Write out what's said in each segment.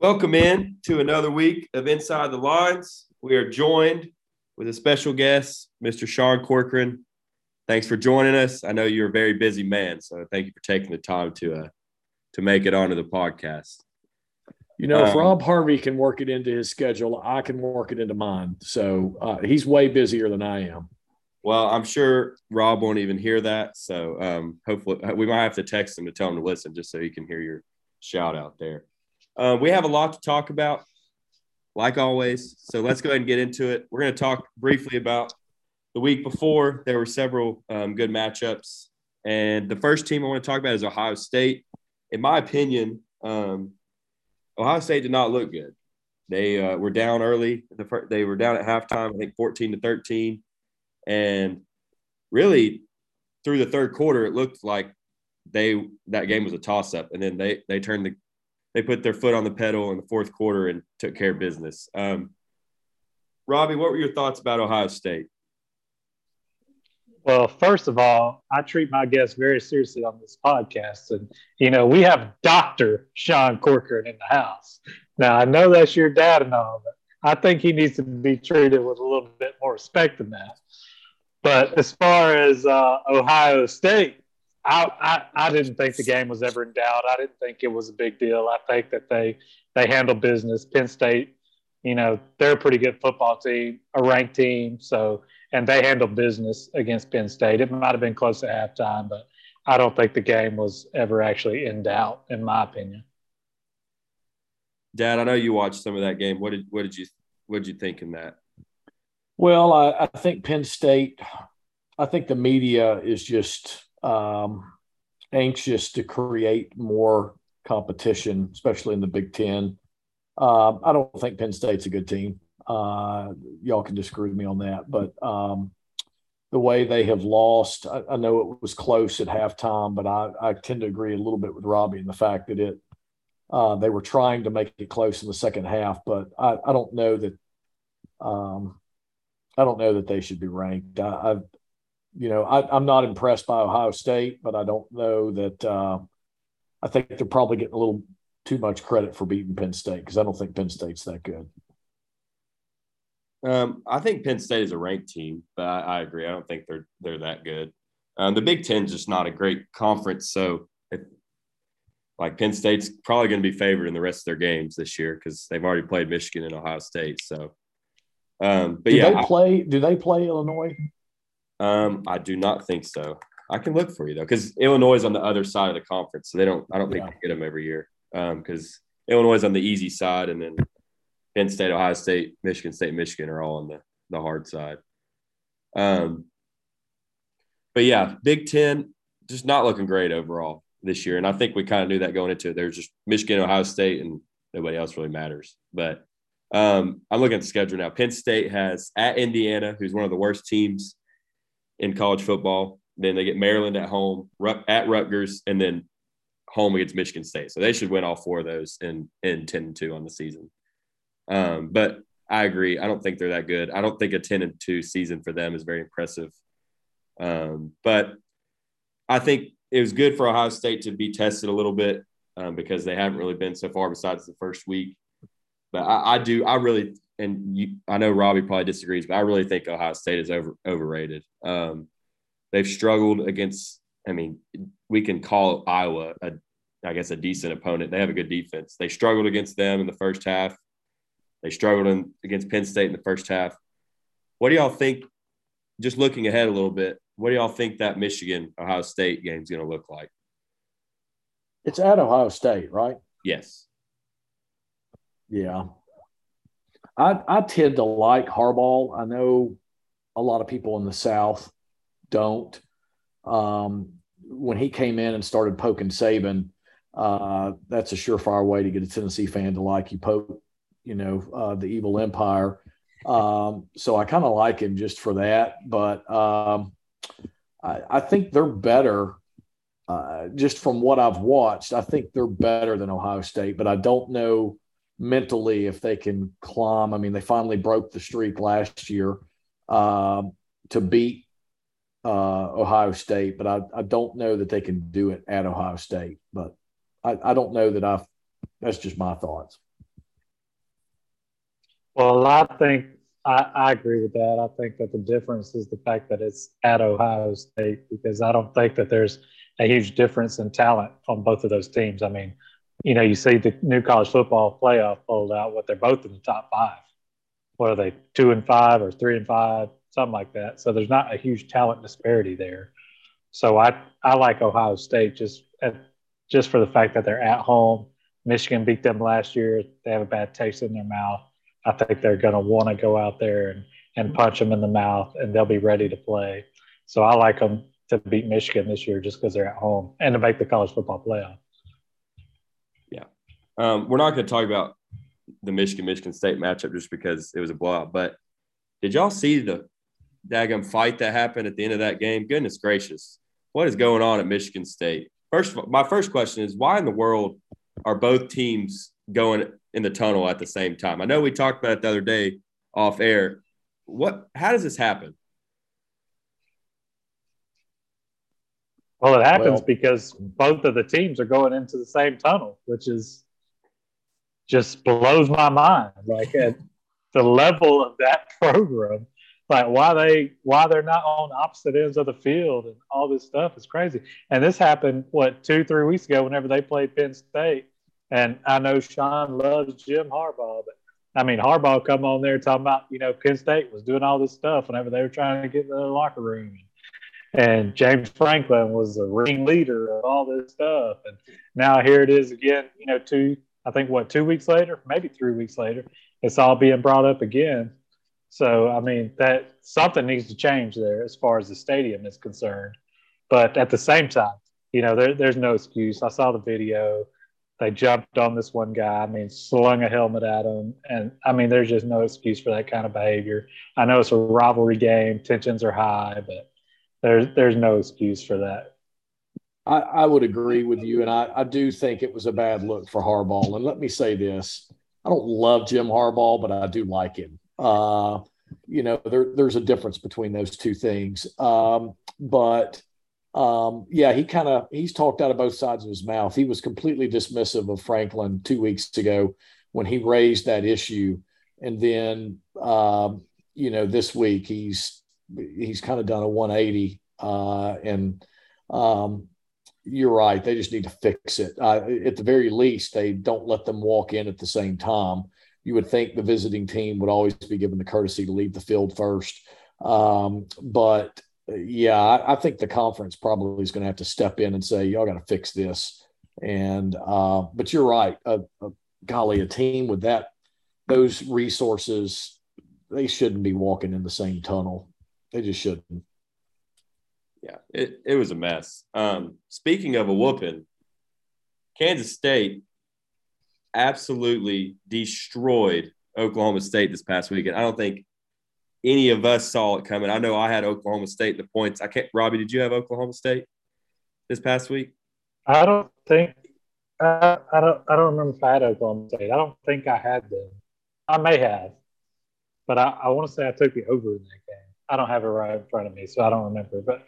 Welcome in to another week of Inside the Lines. We are joined with a special guest, Mr. Sean Corcoran. Thanks for joining us. I know you're a very busy man, so thank you for taking the time to uh, to make it onto the podcast. You know, if um, Rob Harvey can work it into his schedule, I can work it into mine. So uh, he's way busier than I am. Well, I'm sure Rob won't even hear that. So um, hopefully, we might have to text him to tell him to listen, just so he can hear your shout out there. Uh, we have a lot to talk about, like always. So let's go ahead and get into it. We're going to talk briefly about the week before. There were several um, good matchups. And the first team I want to talk about is Ohio State. In my opinion, um, Ohio State did not look good. They uh, were down early. The first, they were down at halftime, I think 14 to 13. And really, through the third quarter, it looked like they that game was a toss up. And then they they turned the they put their foot on the pedal in the fourth quarter and took care of business. Um, Robbie, what were your thoughts about Ohio State? Well, first of all, I treat my guests very seriously on this podcast. And, you know, we have Dr. Sean Corcoran in the house. Now, I know that's your dad and all, but I think he needs to be treated with a little bit more respect than that. But as far as uh, Ohio State, I, I, I didn't think the game was ever in doubt. I didn't think it was a big deal. I think that they they handle business. Penn State, you know, they're a pretty good football team, a ranked team. So and they handled business against Penn State. It might have been close at halftime, but I don't think the game was ever actually in doubt, in my opinion. Dad, I know you watched some of that game. What did what did you what did you think in that? Well, I, I think Penn State. I think the media is just um, anxious to create more competition, especially in the Big Ten. Uh, I don't think Penn State's a good team. Uh, y'all can disagree with me on that, but um, the way they have lost, I, I, know it was close at halftime, but I, I, tend to agree a little bit with Robbie in the fact that it uh, they were trying to make it close in the second half, but I, I don't know that um, I don't know that they should be ranked. I, you know, I, am not impressed by Ohio State, but I don't know that. Uh, I think they're probably getting a little too much credit for beating Penn State because I don't think Penn State's that good. Um, I think Penn State is a ranked team, but I, I agree. I don't think they're they're that good. Um, the Big Ten is just not a great conference, so it, like Penn State's probably going to be favored in the rest of their games this year because they've already played Michigan and Ohio State. So, um, but do yeah, they play? Do they play Illinois? Um, I do not think so. I can look for you though, because Illinois is on the other side of the conference, so they don't. I don't think yeah. they get them every year. Because um, Illinois is on the easy side, and then Penn State, Ohio State, Michigan State, Michigan are all on the the hard side. Um, but yeah, Big Ten just not looking great overall this year, and I think we kind of knew that going into it. There's just Michigan, Ohio State, and nobody else really matters. But um, I'm looking at the schedule now. Penn State has at Indiana, who's one of the worst teams in college football. Then they get Maryland at home, at Rutgers, and then home against Michigan State. So they should win all four of those in in ten and two on the season. Um, but I agree. I don't think they're that good. I don't think a ten and two season for them is very impressive. Um, but I think it was good for Ohio State to be tested a little bit um, because they haven't really been so far besides the first week. But I, I do. I really and you, I know Robbie probably disagrees, but I really think Ohio State is over overrated. Um, they've struggled against. I mean, we can call Iowa a, I guess, a decent opponent. They have a good defense. They struggled against them in the first half. They struggled in, against Penn State in the first half. What do y'all think? Just looking ahead a little bit, what do y'all think that Michigan Ohio State game is going to look like? It's at Ohio State, right? Yes. Yeah. I, I tend to like Harbaugh. I know a lot of people in the South don't. Um, when he came in and started poking Saban, uh, that's a surefire way to get a Tennessee fan to like you. Poke, you know, uh, the evil empire. Um, so I kind of like him just for that. But um, I, I, think they're better. Uh, just from what I've watched, I think they're better than Ohio State, but I don't know mentally if they can climb. I mean, they finally broke the streak last year uh, to beat uh, Ohio State, but I, I don't know that they can do it at Ohio State. But I, I don't know that I've. That's just my thoughts. Well, I think I, I agree with that. I think that the difference is the fact that it's at Ohio State because I don't think that there's a huge difference in talent on both of those teams. I mean, you know, you see the new college football playoff pulled out, what they're both in the top five. What are they, two and five or three and five, something like that. So there's not a huge talent disparity there. So I, I like Ohio State just at, just for the fact that they're at home. Michigan beat them last year. They have a bad taste in their mouth. I think they're going to want to go out there and, and punch them in the mouth, and they'll be ready to play. So I like them to beat Michigan this year just because they're at home and to make the college football playoff. Yeah. Um, we're not going to talk about the Michigan Michigan State matchup just because it was a blowout, but did y'all see the daggum fight that happened at the end of that game? Goodness gracious. What is going on at Michigan State? First, my first question is why in the world are both teams going in the tunnel at the same time? I know we talked about it the other day off air. What? How does this happen? Well, it happens well, because both of the teams are going into the same tunnel, which is just blows my mind. Like at the level of that program, like why they why they're not on opposite ends of the field and all this stuff is crazy. And this happened what two three weeks ago whenever they played Penn State. And I know Sean loves Jim Harbaugh, but I mean Harbaugh come on there talking about you know Penn State was doing all this stuff whenever they were trying to get in the locker room. And James Franklin was the ring leader of all this stuff. And now here it is again, you know, two, I think what, two weeks later, maybe three weeks later, it's all being brought up again. So, I mean, that something needs to change there as far as the stadium is concerned. But at the same time, you know, there, there's no excuse. I saw the video. They jumped on this one guy. I mean, slung a helmet at him. And I mean, there's just no excuse for that kind of behavior. I know it's a rivalry game, tensions are high, but there's there's no excuse for that. I, I would agree with you, and I, I do think it was a bad look for Harbaugh. And let me say this: I don't love Jim Harbaugh, but I do like him. Uh, you know, there, there's a difference between those two things. Um, but um, yeah, he kind of he's talked out of both sides of his mouth. He was completely dismissive of Franklin two weeks ago when he raised that issue, and then um, you know this week he's he's kind of done a 180. Uh, and um, you're right. They just need to fix it. Uh, at the very least, they don't let them walk in at the same time. You would think the visiting team would always be given the courtesy to leave the field first. Um, but yeah, I, I, think the conference probably is going to have to step in and say, y'all got to fix this. And, uh, but you're right. A, a, golly, a team with that, those resources, they shouldn't be walking in the same tunnel. They just shouldn't. Yeah, it, it was a mess. Um, speaking of a whooping, Kansas State absolutely destroyed Oklahoma State this past weekend. I don't think any of us saw it coming. I know I had Oklahoma State the points. I can't. Robbie, did you have Oklahoma State this past week? I don't think. I, I don't. I don't remember if I had Oklahoma State. I don't think I had them. I may have, but I, I want to say I took the over in that game. I don't have it right in front of me, so I don't remember. But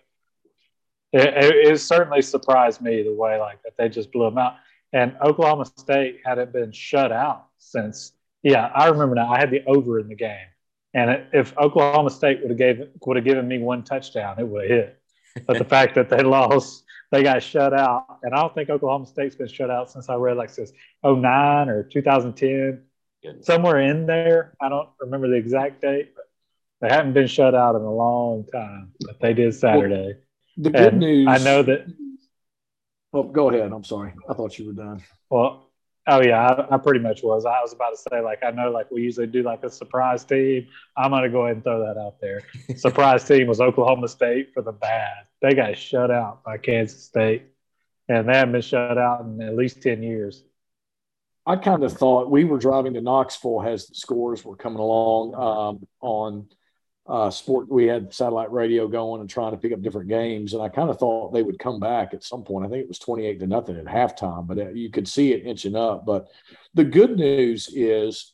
it, it, certainly surprised me the way like that they just blew them out. And Oklahoma State hadn't been shut out since. Yeah, I remember now. I had the over in the game, and if Oklahoma State would have gave would have given me one touchdown, it would have hit. But the fact that they lost, they got shut out, and I don't think Oklahoma State's been shut out since I read like since 09 or 2010, somewhere in there. I don't remember the exact date, but they haven't been shut out in a long time, but they did Saturday. Well, the good and news. I know that. Well, go ahead. I'm sorry. I thought you were done. Well, oh yeah, I, I, pretty much was. I was about to say like I know like we usually do like a surprise team. I'm gonna go ahead and throw that out there. surprise team was Oklahoma State for the bad. They got shut out by Kansas State, and they haven't been shut out in at least ten years. I kind of thought we were driving to Knoxville as the scores were coming along um, on uh, sport. We had satellite radio going and trying to pick up different games, and I kind of thought they would come back at some point. I think it was twenty-eight to nothing at halftime, but uh, you could see it inching up. But the good news is,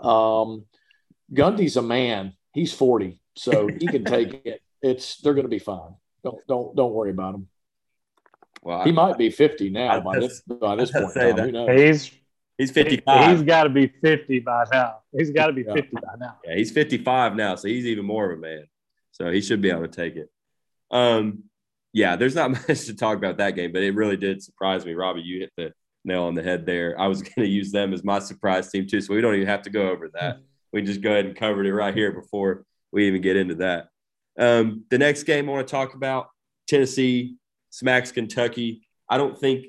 um, Gundy's a man. He's forty, so he can take it. It's they're going to be fine. Don't don't don't worry about him. Well, he I, might be fifty now by this by this point. Who He's He's 55. He's got to be 50 by now. He's got to be 50 by now. Yeah, he's 55 now, so he's even more of a man. So he should be able to take it. Um, yeah, there's not much to talk about that game, but it really did surprise me. Robbie, you hit the nail on the head there. I was going to use them as my surprise team too, so we don't even have to go over that. We just go ahead and covered it right here before we even get into that. Um, the next game I want to talk about Tennessee smacks Kentucky. I don't think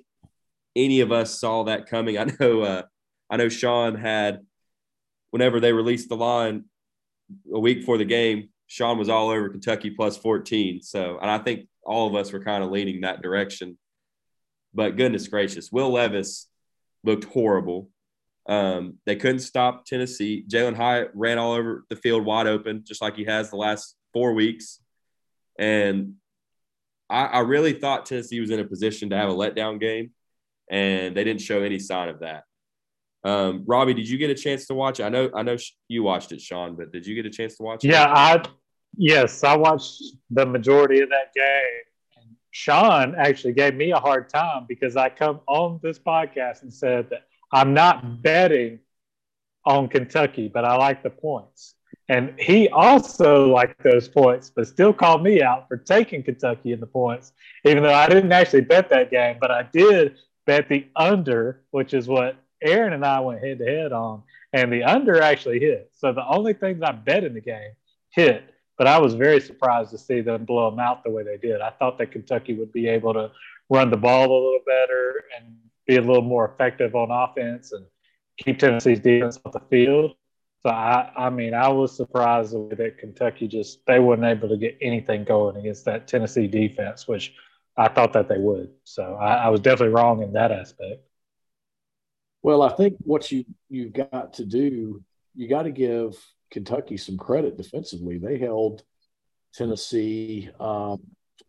any of us saw that coming. I know uh, I know Sean had whenever they released the line a week before the game, Sean was all over Kentucky plus 14. So, and I think all of us were kind of leaning that direction. But goodness gracious, Will Levis looked horrible. Um, they couldn't stop Tennessee. Jalin Hyatt ran all over the field wide open, just like he has the last four weeks. And I, I really thought Tennessee was in a position to have a letdown game and they didn't show any sign of that. Um, Robbie, did you get a chance to watch it? I know, I know you watched it, Sean, but did you get a chance to watch it? Yeah, I yes, I watched the majority of that game. And Sean actually gave me a hard time because I come on this podcast and said that I'm not betting on Kentucky, but I like the points. And he also liked those points, but still called me out for taking Kentucky in the points, even though I didn't actually bet that game. But I did bet the under, which is what Aaron and I went head to head on, and the under actually hit. So the only things I bet in the game hit, but I was very surprised to see them blow them out the way they did. I thought that Kentucky would be able to run the ball a little better and be a little more effective on offense and keep Tennessee's defense off the field. So I, I mean, I was surprised that Kentucky just they weren't able to get anything going against that Tennessee defense, which I thought that they would. So I, I was definitely wrong in that aspect. Well, I think what you you've got to do, you got to give Kentucky some credit defensively. They held Tennessee um,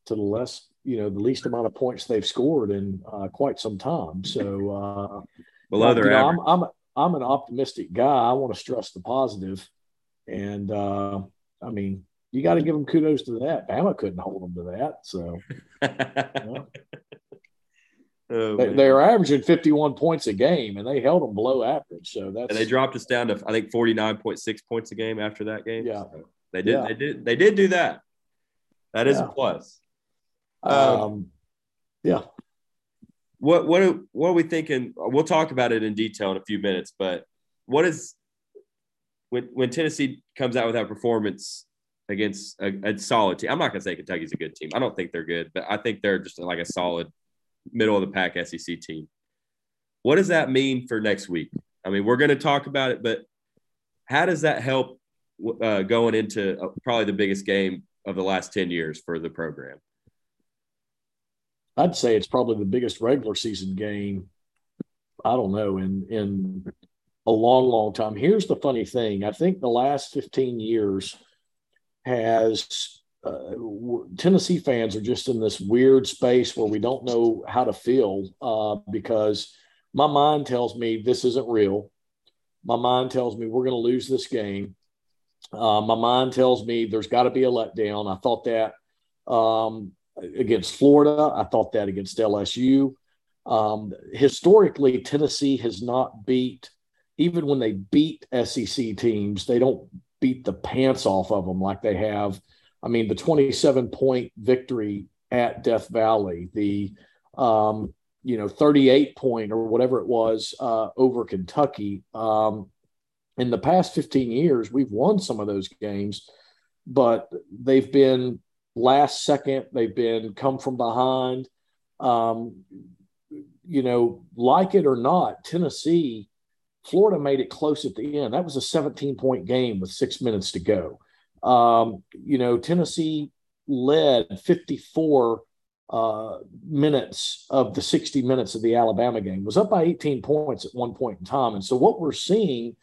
to the less, you know, the least amount of points they've scored in uh, quite some time. So uh, below their know, I'm, I'm I'm an optimistic guy. I want to stress the positive, and uh, I mean, you got to give them kudos to that. Bama couldn't hold them to that. So oh, they, they're averaging 51 points a game and they held them below average. So that's and they dropped us down to I think 49.6 points a game after that game. Yeah. So they did yeah. they did they did do that. That is yeah. a plus. Um, um, yeah. What what are, what are we thinking? We'll talk about it in detail in a few minutes, but what is when when Tennessee comes out with that performance against a, a solid team. I'm not going to say Kentucky's a good team. I don't think they're good, but I think they're just like a solid middle of the pack SEC team. What does that mean for next week? I mean, we're going to talk about it, but how does that help uh, going into uh, probably the biggest game of the last 10 years for the program? I'd say it's probably the biggest regular season game. I don't know in in a long, long time. Here's the funny thing: I think the last 15 years, has uh, Tennessee fans are just in this weird space where we don't know how to feel uh, because my mind tells me this isn't real. My mind tells me we're going to lose this game. Uh, my mind tells me there's got to be a letdown. I thought that um, against Florida. I thought that against LSU. Um, historically, Tennessee has not beat, even when they beat SEC teams, they don't beat the pants off of them like they have. I mean, the 27 point victory at Death Valley, the um, you know 38 point or whatever it was uh, over Kentucky. Um, in the past 15 years, we've won some of those games, but they've been last second. They've been come from behind. Um, you know, like it or not, Tennessee Florida made it close at the end. That was a 17 point game with six minutes to go. Um, you know, Tennessee led 54 uh, minutes of the 60 minutes of the Alabama game, was up by 18 points at one point in time. And so what we're seeing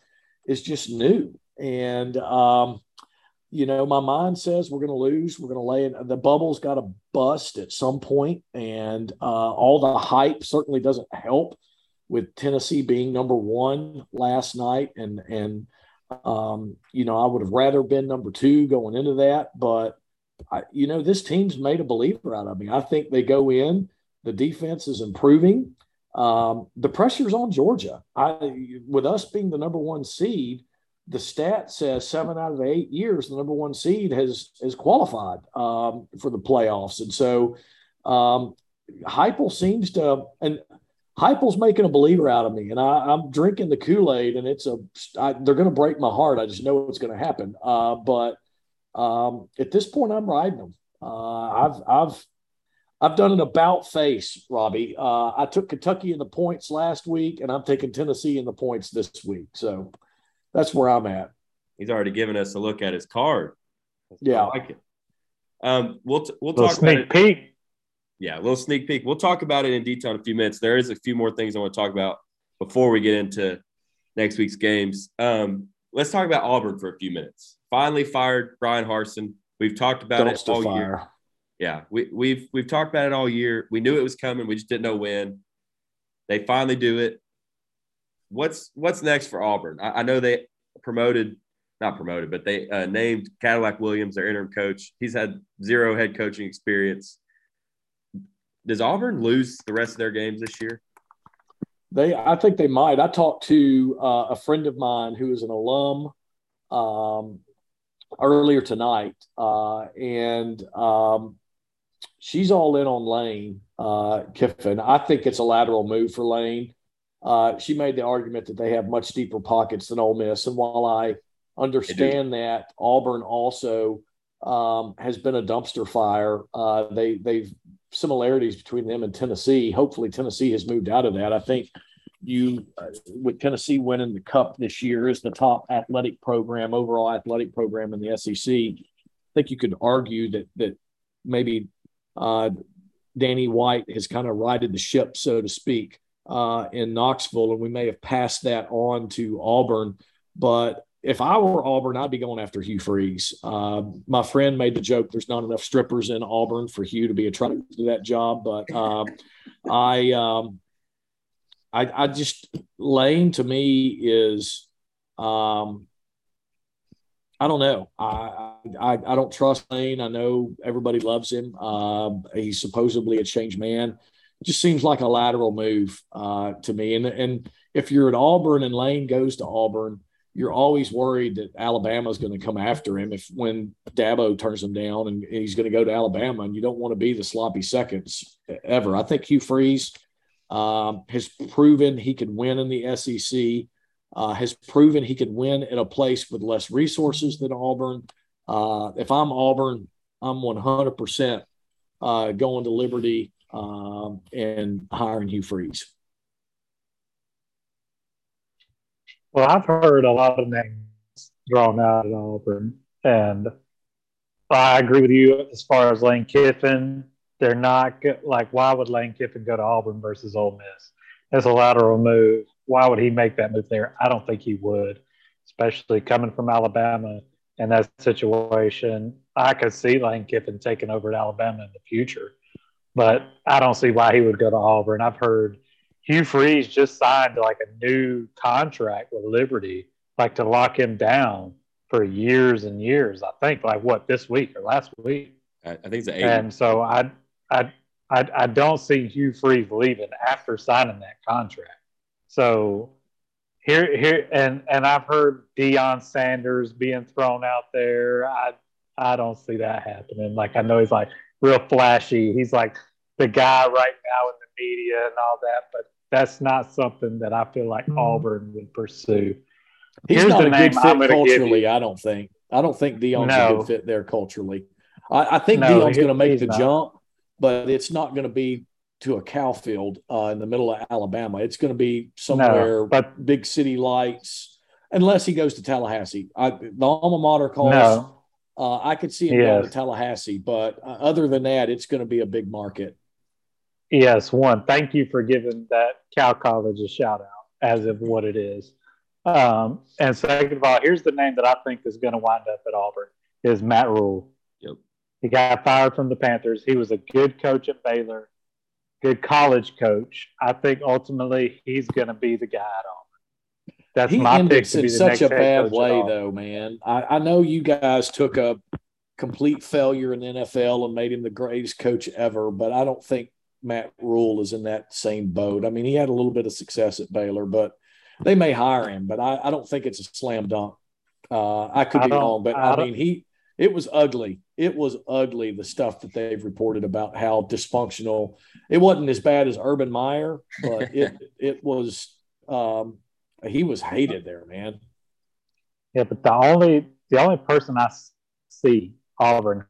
is just new. And, um, you know, my mind says we're going to lose. We're going to lay in the bubble's got to bust at some point, and uh, all the hype certainly doesn't help with Tennessee being number one last night, and and um, you know I would have rather been number two going into that, but I, you know this team's made a believer out of me. I think they go in, the defense is improving. um, the pressure's on Georgia. I, with us being the number one seed, the stat says seven out of eight years, the number one seed has has qualified um, for the playoffs, and so um, Heupel seems to and Heupel's making a believer out of me, and I, am drinking the Kool Aid, and it's a I, they're going to break my heart. I just know it's going to happen. Uh, but um, at this point, I'm riding them. Uh, I've I've I've done an about face, Robbie. Uh, I took Kentucky in the points last week, and I'm taking Tennessee in the points this week. So that's where I'm at. He's already given us a look at his card. Yeah, I like it. Um, we'll t- we'll talk sneak about peek. Yeah, a little sneak peek. We'll talk about it in detail in a few minutes. There is a few more things I want to talk about before we get into next week's games. Um, let's talk about Auburn for a few minutes. Finally fired Brian Harsin. We've talked about Dumpster it all fire. year. Yeah, we, we've we've talked about it all year. We knew it was coming. We just didn't know when. They finally do it. What's what's next for Auburn? I, I know they promoted, not promoted, but they uh, named Cadillac Williams their interim coach. He's had zero head coaching experience. Does Auburn lose the rest of their games this year? They, I think they might. I talked to uh, a friend of mine who is an alum um, earlier tonight, uh, and um, she's all in on Lane uh, Kiffin. I think it's a lateral move for Lane. Uh, she made the argument that they have much deeper pockets than Ole Miss, and while I understand that Auburn also um, has been a dumpster fire, uh, they they've similarities between them and Tennessee. Hopefully, Tennessee has moved out of that. I think you, uh, with Tennessee winning the Cup this year, is the top athletic program, overall athletic program in the SEC. I think you could argue that that maybe uh, Danny White has kind of righted the ship, so to speak, uh, in Knoxville, and we may have passed that on to Auburn. But if I were Auburn, I'd be going after Hugh Freeze. Uh, my friend made the joke: "There's not enough strippers in Auburn for Hugh to be attracted to that job." But um, I, um, I, I just Lane to me is, um, I don't know. I, I I don't trust Lane. I know everybody loves him. Uh, he's supposedly a changed man. It just seems like a lateral move uh, to me. And and if you're at Auburn and Lane goes to Auburn you're always worried that Alabama's going to come after him if when Dabo turns him down and he's going to go to Alabama, and you don't want to be the sloppy seconds ever. I think Hugh Freeze um, has proven he can win in the SEC. Uh, has proven he can win in a place with less resources than Auburn. Uh, if I'm Auburn, I'm 100% uh, going to Liberty um, and hiring Hugh Freeze. Well, I've heard a lot of names drawn out at Auburn, and I agree with you as far as Lane Kiffin. They're not like, why would Lane Kiffin go to Auburn versus Ole Miss? It's a lateral move. Why would he make that move there? I don't think he would, especially coming from Alabama in that situation. I could see Lane Kiffin taking over at Alabama in the future, but I don't see why he would go to Auburn. I've heard Hugh Freeze just signed like a new contract with Liberty, like to lock him down for years and years. I think like what this week or last week. I think it's eight. And so I, I, I, I don't see Hugh Freeze leaving after signing that contract. So here, here, and and I've heard Deion Sanders being thrown out there. I, I don't see that happening. Like I know he's like real flashy. He's like the guy right now in media and all that, but that's not something that I feel like mm-hmm. Auburn would pursue. He's Here's not a good fit culturally. I don't think. I don't think Deion's no. a good fit there culturally. I, I think no, Deion's going to make the not. jump, but it's not going to be to a cow field uh, in the middle of Alabama. It's going to be somewhere no, but big city lights, unless he goes to Tallahassee. I, the alma mater calls. No. Uh, I could see him yes. going to Tallahassee, but uh, other than that, it's going to be a big market. Yes, one. Thank you for giving that Cal College a shout out as of what it is. Um, and second of all, here's the name that I think is going to wind up at Auburn is Matt Rhule. Yep. He got fired from the Panthers. He was a good coach at Baylor, good college coach. I think ultimately he's going to be the guy at Auburn. That's he my pick to be in such a bad way, though, man. I, I know you guys took a complete failure in the NFL and made him the greatest coach ever, but I don't think Matt Rhule is in that same boat. I mean, he had a little bit of success at Baylor, but they may hire him, but I, I don't think it's a slam dunk. Uh, I could be wrong, but I, I mean, he it was ugly. It was ugly the stuff that they've reported about how dysfunctional. It wasn't as bad as Urban Meyer, but it it was. Um, he was hated there, man. Yeah, but the only the only person I see Auburn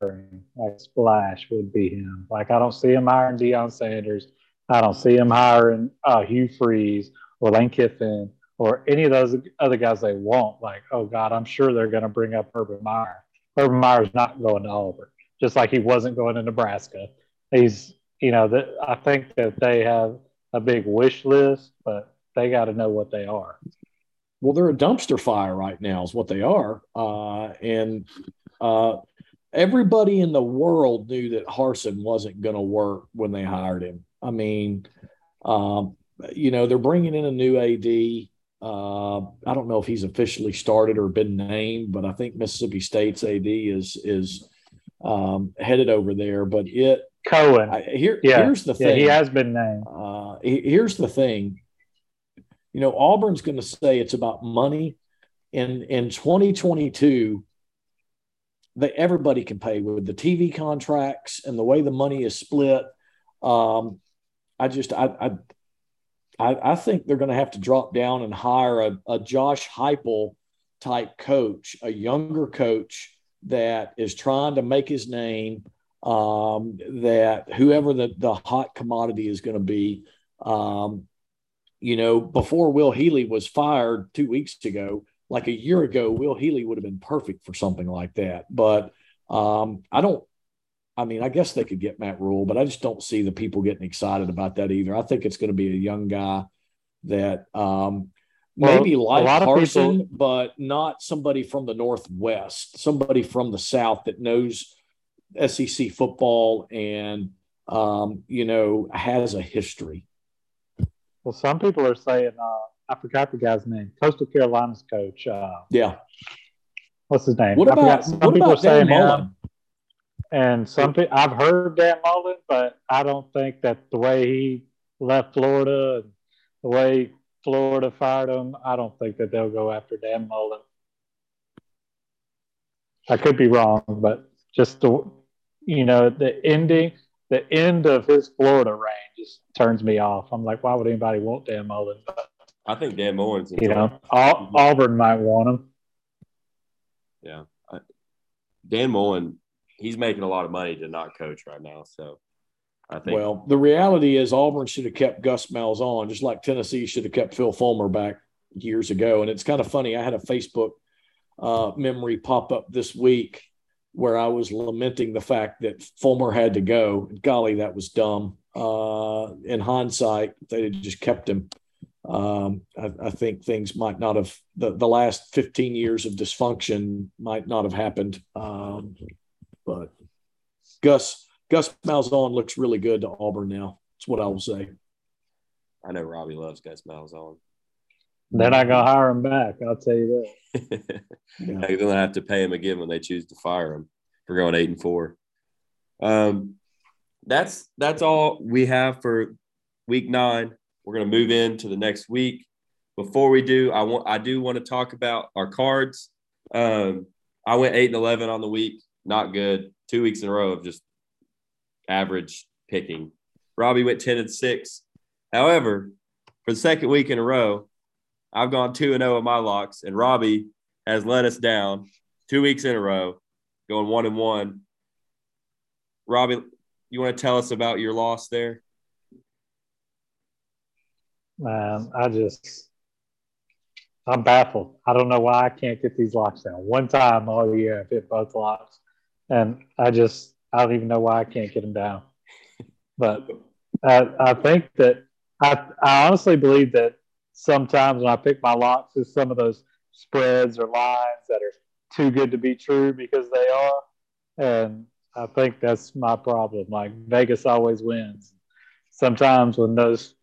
like splash would be him. Like I don't see him hiring Deion Sanders. I don't see him hiring uh, Hugh Freeze or Lane Kiffin or any of those other guys they want. Like, oh God, I'm sure they're going to bring up Urban Meyer. Urban Meyer's not going to Auburn, just like he wasn't going to Nebraska. He's, you know, that I think that they have a big wish list, but they got to know what they are. Well, they're a dumpster fire right now, is what they are. Uh, and uh, everybody in the world knew that Harsin wasn't going to work when they hired him. I mean, um, you know, they're bringing in a new AD. Uh, I don't know if he's officially started or been named, but I think Mississippi State's AD is is um, headed over there. But it Cohen. I, here, yeah. here's the thing. Yeah, he has been named. Uh, here's the thing. You know, Auburn's going to say it's about money. In in 2022, that everybody can pay with the TV contracts and the way the money is split. Um, I just I, I I think they're going to have to drop down and hire a, a Josh Heupel type coach, a younger coach that is trying to make his name. Um, that whoever the the hot commodity is going to be, um, you know, before Will Healy was fired two weeks ago, like a year ago, Will Healy would have been perfect for something like that. But um, I don't. I mean, I guess they could get Matt Rhule, but I just don't see the people getting excited about that either. I think it's going to be a young guy that um, well, maybe like Harsin, people... but not somebody from the Northwest, somebody from the South that knows SEC football and um, you know has a history. Well, some people are saying uh, I forgot the guy's name. Coastal Carolina's coach. Uh, yeah. What's his name? What about, some what people about saying Dan Mullen? And some people, I've heard Dan Mullen, but I don't think that the way he left Florida and the way Florida fired him, I don't think that they'll go after Dan Mullen. I could be wrong, but just the, you know, the ending, the end of his Florida reign just turns me off. I'm like, why would anybody want Dan Mullen? But I think Dan Mullen's. You know, Auburn might want him. Yeah, I, Dan Mullen, he's making a lot of money to not coach right now. So, I think. Well, the reality is Auburn should have kept Gus Malzahn, on, just like Tennessee should have kept Phil Fulmer back years ago. And it's kind of funny. I had a Facebook uh, memory pop up this week where I was lamenting the fact that Fulmer had to go. Golly, that was dumb. Uh, in hindsight, they had just kept him um, I, I, think things might not have the, the last 15 years of dysfunction might not have happened. Um, but Gus Gus Malzahn looks really good to Auburn now. That's what I will say. I know Robbie loves Gus Malzahn. They're not gonna hire him back. I'll tell you that. yeah. They're gonna have to pay him again when they choose to fire him for going eight and four. Um, that's that's all we have for week nine. We're going to move into the next week. Before we do, I want I do want to talk about our cards. Um, I went eight and eleven on the week, not good. Two weeks in a row of just average picking. Robbie went ten and six. However, for the second week in a row, I've gone two and zero of my locks, and Robbie has let us down two weeks in a row, going one and one. Robbie, you want to tell us about your loss there? Man, I just I'm baffled. I don't know why I can't get these locks down. One time oh all year I've hit both locks, and I just I don't even know why I can't get them down. But I, I think that I, I honestly believe that sometimes when I pick my locks, is some of those spreads or lines that are too good to be true because they are, and I think that's my problem. Like Vegas always wins. Sometimes when those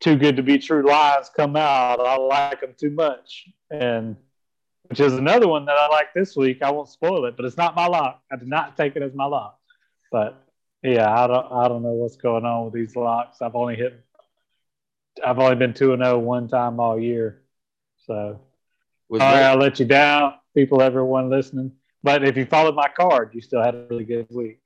too good to be true lies come out. I like them too much. And which is another one that I like this week. I won't spoil it, but it's not my lock. I did not take it as my lock. But Yeah, I don't I don't know what's going on with these locks. I've only hit I've only been two and 0 one time all year. So Was all right, I'll let you down, people, everyone listening. But if you followed my card, you still had a really good week.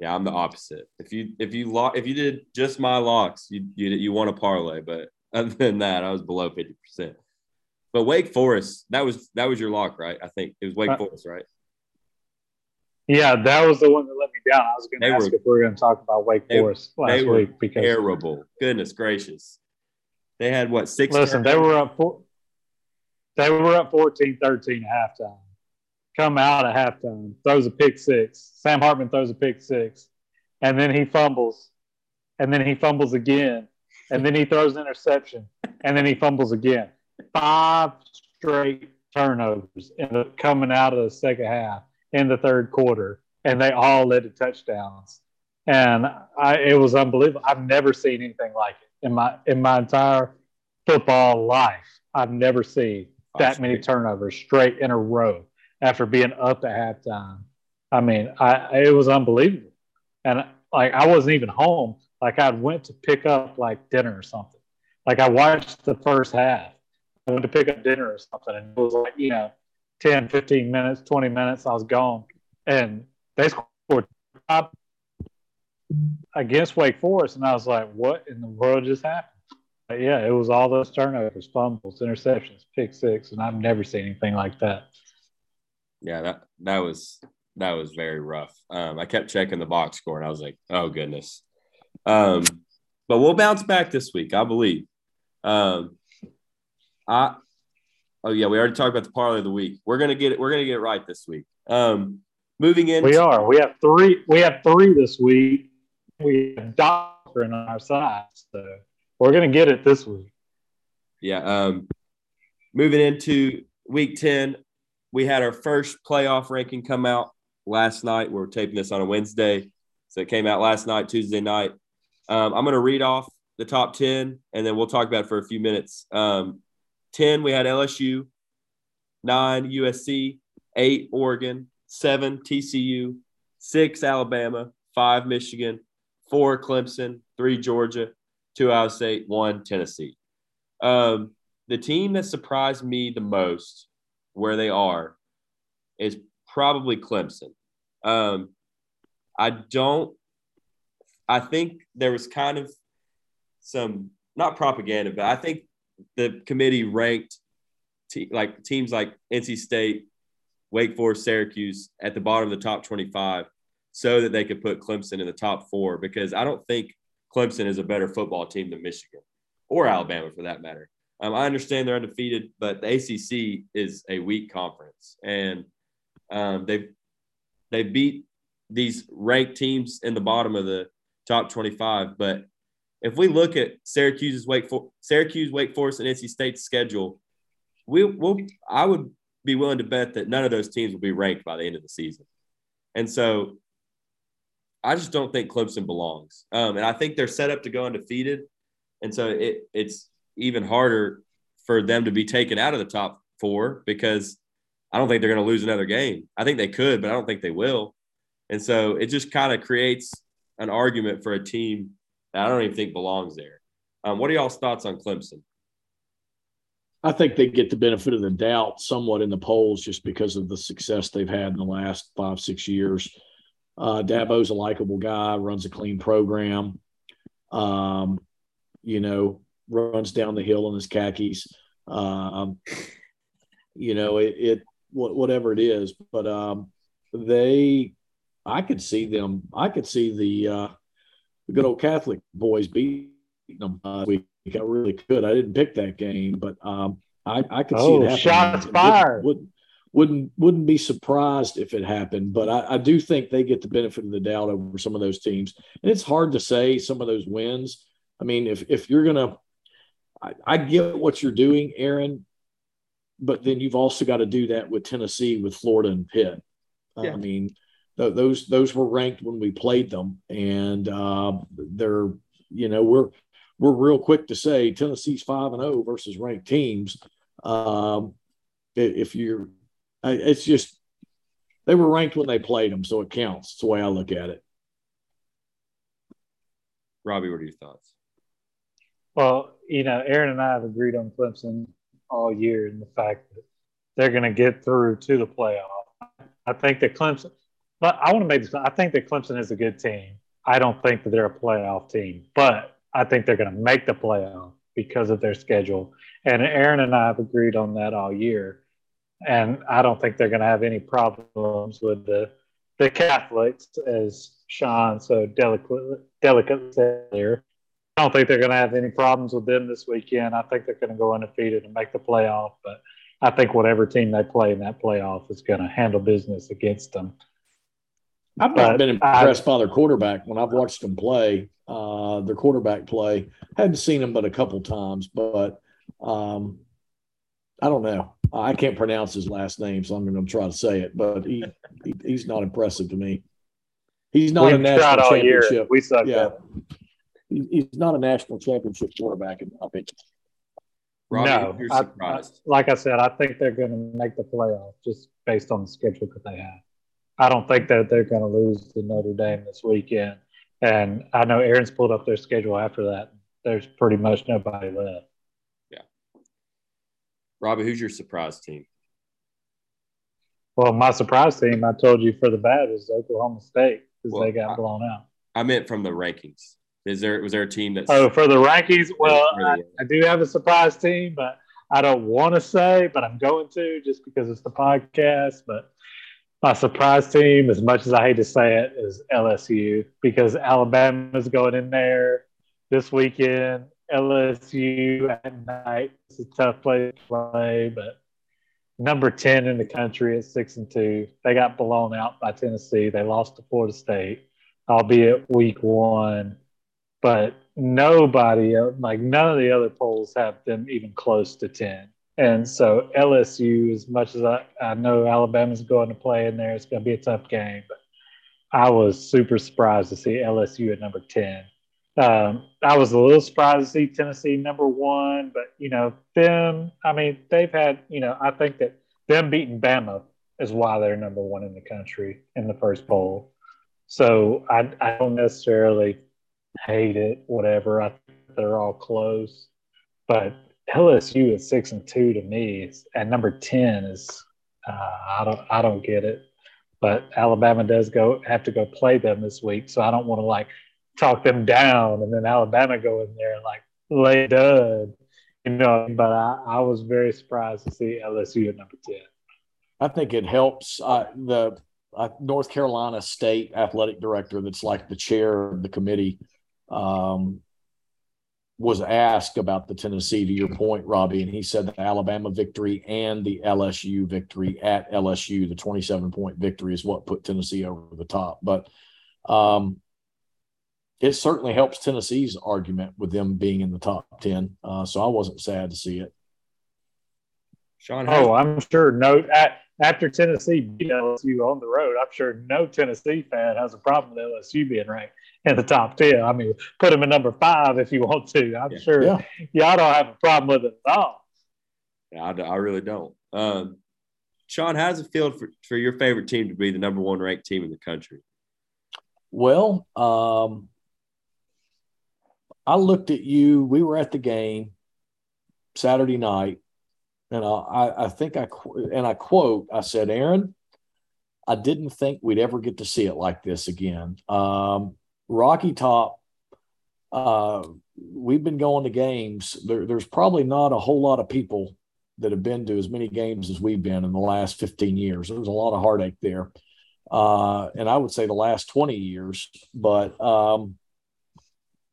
Yeah, I'm the opposite. If you if you lock if you did just my locks, you you you won a parlay. But other than that, I was below fifty percent. But Wake Forest, that was that was your lock, right? I think it was Wake uh, Forest, right? Yeah, that was the one that let me down. I was going to ask were, if we were going to talk about Wake they, Forest last week because terrible. Goodness gracious, they had what six? Listen, they were up. Four, they were up 14-13 at halftime. Come out at halftime, throws a pick six. Sam Hartman throws a pick six, and then he fumbles, and then he fumbles again, and then he throws an interception, and then he fumbles again. Five straight turnovers in the, coming out of the second half in the third quarter, and they all led to touchdowns. And I, it was unbelievable. I've never seen anything like it in my in my entire football life. I've never seen that many turnovers straight in a row after being up at halftime. I mean, I it was unbelievable. And like I wasn't even home. Like I went to pick up like dinner or something. Like I watched the first half. I went to pick up dinner or something, and it was like you know 10, 15 minutes, 20 minutes, I was gone. And they scored top against Wake Forest. And I was like, what in the world just happened? But yeah, it was all those turnovers, fumbles, interceptions, pick six. And I've never seen anything like that. Yeah, that, that was that was very rough. Um, I kept checking the box score and I was like, oh goodness. Um, but we'll bounce back this week, I believe. Um, I Oh yeah, we already talked about the parlay of the week. We're gonna get it. We're gonna get it right this week. Um, moving in. We are. We have three. We have three this week. We have Doctor on our side, so we're gonna get it this week. Yeah. Um, moving into week ten, we had our first playoff ranking come out last night. We're taping this on a Wednesday, so it came out last night, Tuesday night. Um, I'm gonna read off the top ten, and then we'll talk about it for a few minutes. Um, 10, we had LSU, nine, USC, eight, Oregon, seven, TCU, six, Alabama, five, Michigan, four, Clemson, three, Georgia, two, Ohio State, one, Tennessee. Um, the team that surprised me the most where they are is probably Clemson. Um, I don't, I think there was kind of some, not propaganda, but I think the committee ranked te- like teams like NC State, Wake Forest, Syracuse at the bottom of the top 25 so that they could put Clemson in the top four because I don't think Clemson is a better football team than Michigan or Alabama for that matter. Um, I understand they're undefeated, but the ACC is a weak conference, and um, they they beat these ranked teams in the bottom of the top 25, but if we look at Syracuse's Wake For- Syracuse, Wake Forest, and NC State's schedule, we will I would be willing to bet that none of those teams will be ranked by the end of the season. And so I just don't think Clemson belongs. Um, and I think they're set up to go undefeated. And so it, it's even harder for them to be taken out of the top four because I don't think they're going to lose another game. I think they could, but I don't think they will. And so it just kind of creates an argument for a team that I don't even think belongs there. Um, what are y'all's thoughts on Clemson? I think they get the benefit of the doubt somewhat in the polls just because of the success they've had in the last five, six years. Uh, Dabo's a likable guy, runs a clean program, um, you know, runs down the hill in his khakis. Um, you know, it, it, whatever it is, but um, they, I could see them, I could see the, uh, the good old Catholic boys beating them uh, week. I really could. I didn't pick that game, but um, I, I could oh, see it happening. Shots fired. Wouldn't, wouldn't wouldn't be surprised if it happened, but I, I, do think they get the benefit of the doubt over some of those teams, and it's hard to say some of those wins. I mean, if if you're gonna, I, I get what you're doing, Aaron, but then you've also got to do that with Tennessee, with Florida and Pitt. Yeah. I mean, those those were ranked when we played them, and uh, they're you know we're we're real quick to say Tennessee's five and zero oh versus ranked teams. Um, if you're, it's just they were ranked when they played them, so it counts. It's the way I look at it. Robbie, what are your thoughts? Well, you know, Aaron and I have agreed on Clemson all year in the fact that they're going to get through to the playoff. I think that Clemson, but I want to make this. I think that Clemson is a good team. I don't think that they're a playoff team, but I think they're going to make the playoff because of their schedule. And Aaron and I have agreed on that all year. And I don't think they're going to have any problems with the the Catholics, as Sean so delicately delicately said there. I don't think they're going to have any problems with them this weekend. I think they're going to go undefeated and make the playoff. But I think whatever team they play in that playoff is going to handle business against them. I've not but been impressed I, by their quarterback when I've watched them play. Uh, their quarterback play. I hadn't seen him but a couple times, but um, I don't know. I can't pronounce his last name, so I'm going to try to say it. But he, he he's not impressive to me. He's not We've a national championship. Year. We suck. Yeah, he's not a national championship quarterback in my opinion. Robbie, no, you're surprised. I, like I said, I think they're going to make the playoff just based on the schedule that they have. I don't think that they're going to lose to Notre Dame this weekend. And I know Aaron's pulled up their schedule after that. There's pretty much nobody left. Yeah. Robbie, who's your surprise team? Well, my surprise team, I told you for the bad, is Oklahoma State because well, they got blown out. I meant from the rankings. Is there was there a team that? Oh, for the rankings, well, I, I do have a surprise team, but I don't want to say, but I'm going to just because it's the podcast. But my surprise team, as much as I hate to say it, is LSU because Alabama's going in there this weekend. LSU at night. It's a tough place to play, but number 10 in the country at six and two. They got blown out by Tennessee. They lost to Florida State, albeit week one but nobody, like none of the other polls have them even close to 10. And so LSU, as much as I, I know Alabama's going to play in there, it's going to be a tough game. But I was super surprised to see LSU at number 10. Um, I was a little surprised to see Tennessee number one, but you know, them, I mean, they've had, you know, I think that them beating Bama is why they're number one in the country in the first poll. So I, I don't necessarily hate it, whatever. I they're all close, but LSU is six and two to me, and number ten is uh, I don't I don't get it. But Alabama does go have to go play them this week, so I don't want to like talk them down, and then Alabama go in there and like lay dud, you know. But I, I was very surprised to see LSU at number ten. I think it helps uh, the uh, North Carolina State athletic director, that's like the chair of the committee um, was asked about the Tennessee, to your point, Robbie, and he said the Alabama victory and the LSU victory at LSU, the 27 point victory, is what put Tennessee over the top. But um, it certainly helps Tennessee's argument with them being in the top 10. Uh, so I wasn't sad to see it. Sean, oh, I'm sure no. After Tennessee beat LSU on the road, I'm sure no Tennessee fan has a problem with LSU being ranked in the top 10. I mean, put him in number five if you want to. I'm yeah. sure yeah. y'all don't have a problem with it at all. Yeah, I, I really don't. Um, Sean, how's it feel for, for your favorite team to be the number one ranked team in the country? Well, um, I looked at you. We were at the game Saturday night, and I, I think I and I quote. I said, "Aaron, I didn't think we'd ever get to see it like this again. Um, Rocky Top, uh, we've been going to games. There, there's probably not a whole lot of people that have been to as many games as we've been in the last 15 years. There was a lot of heartache there. Uh, and I would say the last 20 years, but, um,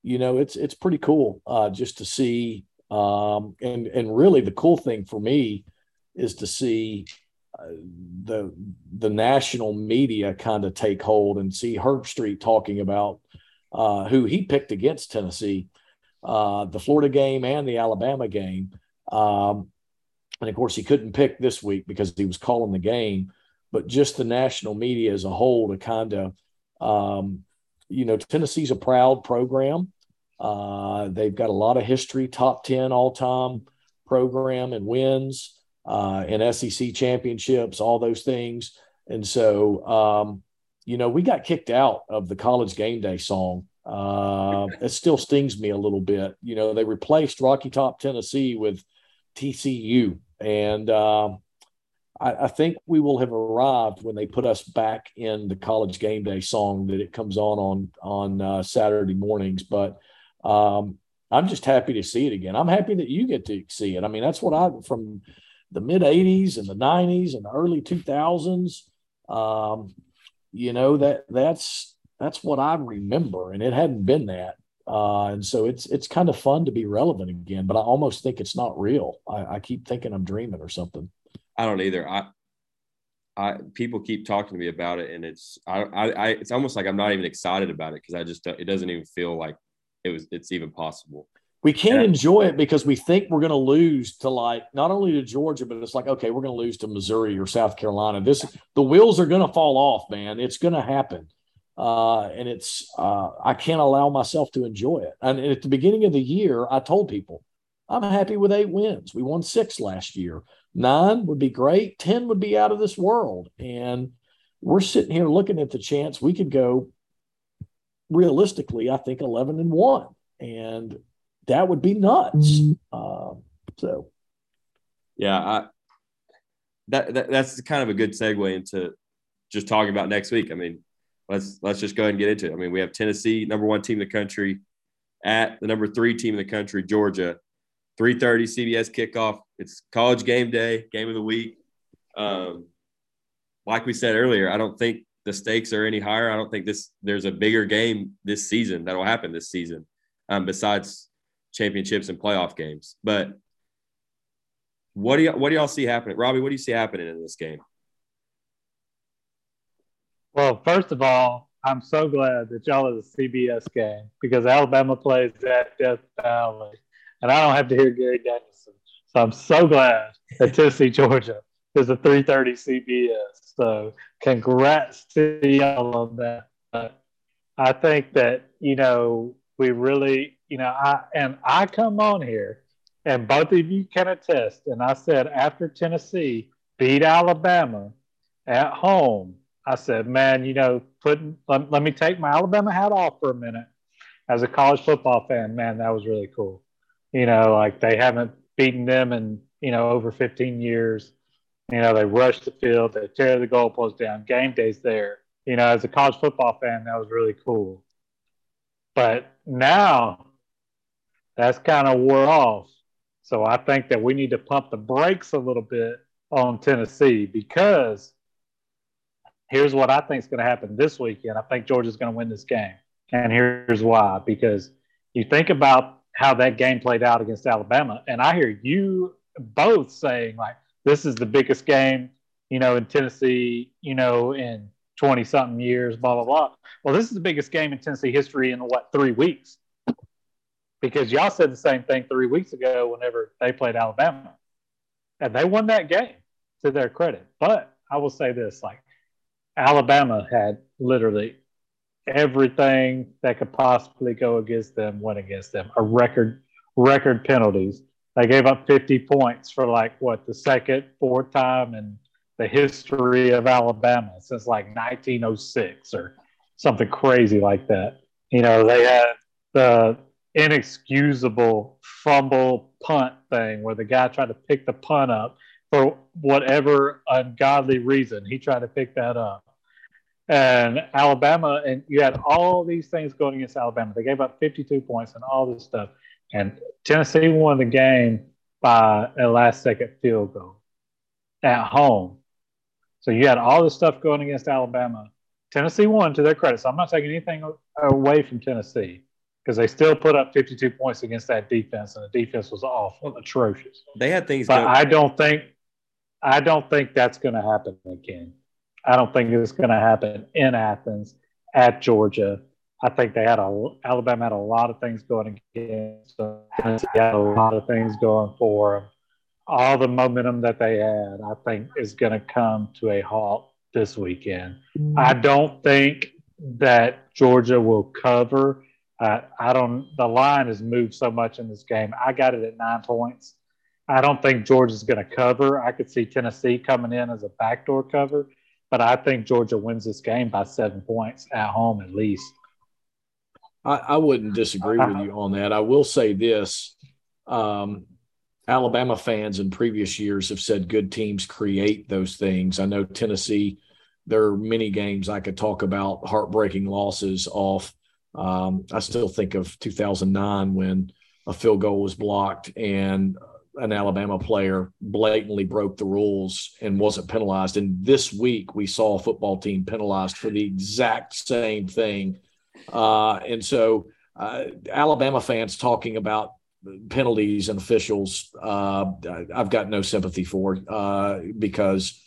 you know, it's, it's pretty cool, uh, just to see, um, and, and really the cool thing for me is to see the the national media kind of take hold and see Herbstreit talking about uh, who he picked against Tennessee, uh, the Florida game and the Alabama game. Um, and of course, he couldn't pick this week because he was calling the game. But just the national media as a whole to kind of, um, you know, Tennessee's a proud program. Uh, they've got a lot of history, top 10 all time program and wins uh, and SEC championships, all those things. And so, um, you know, we got kicked out of the college game day song Uh, it still stings me a little bit. You know, they replaced Rocky Top Tennessee with TCU, and um, I, I, think we will have arrived when they put us back in the college game day song that it comes on on on uh, Saturday mornings. But um, I'm just happy to see it again. I'm happy that you get to see it. I mean, that's what I from the mid 80s and the 90s and the early 2000s. Um, you know that that's that's what I remember, and it hadn't been that. Uh, and so it's it's kind of fun to be relevant again, but I almost think it's not real. I, I keep thinking I'm dreaming or something. I don't either. I, I people keep talking to me about it, and it's I, I, I it's almost like I'm not even excited about it because I just it doesn't even feel like it was it's even possible. We can't yeah. enjoy it because we think we're going to lose to like not only to Georgia, but it's like okay, we're going to lose to Missouri or South Carolina. This the wheels are going to fall off, man. It's going to happen, uh, and it's uh, I can't allow myself to enjoy it. And at the beginning of the year, I told people I'm happy with eight wins. We won six last year. Nine would be great. Ten would be out of this world, and we're sitting here looking at the chance we could go realistically, I think 11 and one. And that would be nuts. Mm-hmm. Um, so, yeah, I, that, that that's kind of a good segue into just talking about next week. I mean, let's let's just go ahead and get into it. I mean, we have Tennessee, number one team in the country, at the number three team in the country, Georgia. 3:30 CBS kickoff. It's college game day, game of the week. Um, like we said earlier, I don't think the stakes are any higher. I don't think this there's a bigger game this season that'll happen this season, um, besides championships and playoff games. But what do you what do y'all see happening, Robbie? What do you see happening in this game? Well, first of all, I'm so glad that y'all are the CBS game because Alabama plays at Death Valley, and I don't have to hear Gary Danielson. So I'm so glad that Tennessee, Georgia is a 3:30 CBS. So congrats to y'all on that. I think that you know we really, you know, I and I come on here, and both of you can attest. And I said after Tennessee beat Alabama at home, I said, man, you know, putting let, let me take my Alabama hat off for a minute. As a college football fan, man, that was really cool. You know, like they haven't beaten them in you know over 15 years you know, they rush the field, they tear the goalpost down. Game day's there. You know, as a college football fan, that was really cool. But now that's kind of wore off. So I think that we need to pump the brakes a little bit on Tennessee because here's what I think is going to happen this weekend. I think Georgia's going to win this game. And here's why because you think about how that game played out against Alabama, and I hear you both saying, like, this is the biggest game, you know, in Tennessee, you know, in 20 something years, blah, blah, blah. Well, this is the biggest game in Tennessee history in what, three weeks? Because y'all said the same thing three weeks ago whenever they played Alabama. And they won that game to their credit. But I will say this like, Alabama had literally everything that could possibly go against them went against them. A record record penalties, they gave up 50 points for like what the second, fourth time in the history of Alabama since like 1906 or something crazy like that. You know, they had the inexcusable fumble punt thing where the guy tried to pick the punt up for whatever ungodly reason. He tried to pick that up. And Alabama, and you had all these things going against Alabama. They gave up 52 points and all this stuff. And Tennessee won the game by a last second field goal at home. So you had all this stuff going against Alabama. Tennessee won to their credit. So I'm not taking anything away from Tennessee because they still put up 52 points against that defense, and the defense was awful, atrocious. They had things, but I don't think, I don't think that's going to happen again. I don't think it's going to happen in Athens at Georgia I think they had a Alabama had a lot of things going against them. Tennessee had a lot of things going for them. All the momentum that they had, I think, is going to come to a halt this weekend. Mm-hmm. I don't think that Georgia will cover. Uh, I don't. The line has moved so much in this game. I got it at nine points. I don't think Georgia's going to cover. I could see Tennessee coming in as a backdoor cover, but I think Georgia wins this game by seven points at home at least. I, I wouldn't disagree with you on that. I will say this. Um, Alabama fans in previous years have said good teams create those things. I know Tennessee, there are many games I could talk about heartbreaking losses off. Um, I still think of 2009 when a field goal was blocked and an Alabama player blatantly broke the rules and wasn't penalized. And this week we saw a football team penalized for the exact same thing. Uh, and so uh, Alabama fans talking about penalties and officials, uh, I've got no sympathy for uh, because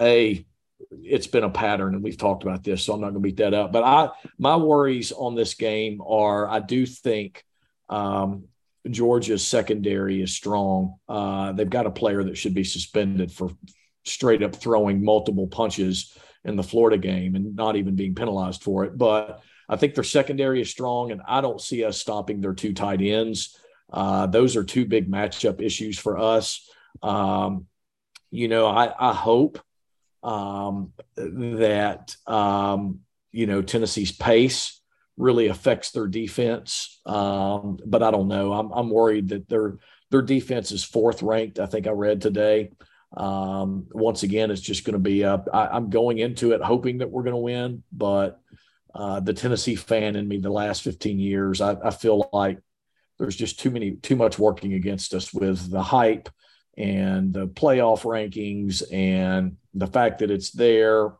a it's been a pattern, and we've talked about this, so I'm not going to beat that up. But I my worries on this game are I do think um, Georgia's secondary is strong. Uh, they've got a player that should be suspended for straight up throwing multiple punches in the Florida game and not even being penalized for it. But I think their secondary is strong, and I don't see us stopping their two tight ends. Uh, those are two big matchup issues for us. Um, you know, I, I hope um, that, um, you know, Tennessee's pace really affects their defense. Um, but I don't know. I'm, I'm worried that their, their defense is fourth ranked. I think I read today. Um, once again, it's just going to be up. I, I'm going into it hoping that we're going to win, but uh, the Tennessee fan in me the last 15 years, I, I feel like there's just too many too much working against us with the hype and the playoff rankings and the fact that it's there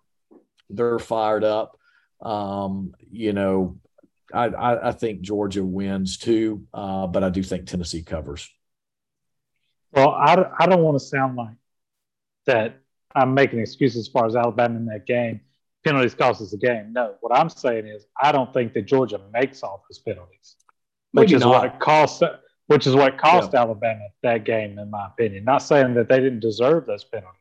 they're fired up um, you know I, I, I, think georgia wins too uh, but i do think tennessee covers well i, I don't want to sound like that i'm making excuses as far as alabama in that game penalties cost us the game no what i'm saying is i don't think that georgia makes all those penalties which is not. what it cost. Which is what cost yeah. Alabama that game, in my opinion. Not saying that they didn't deserve those penalties,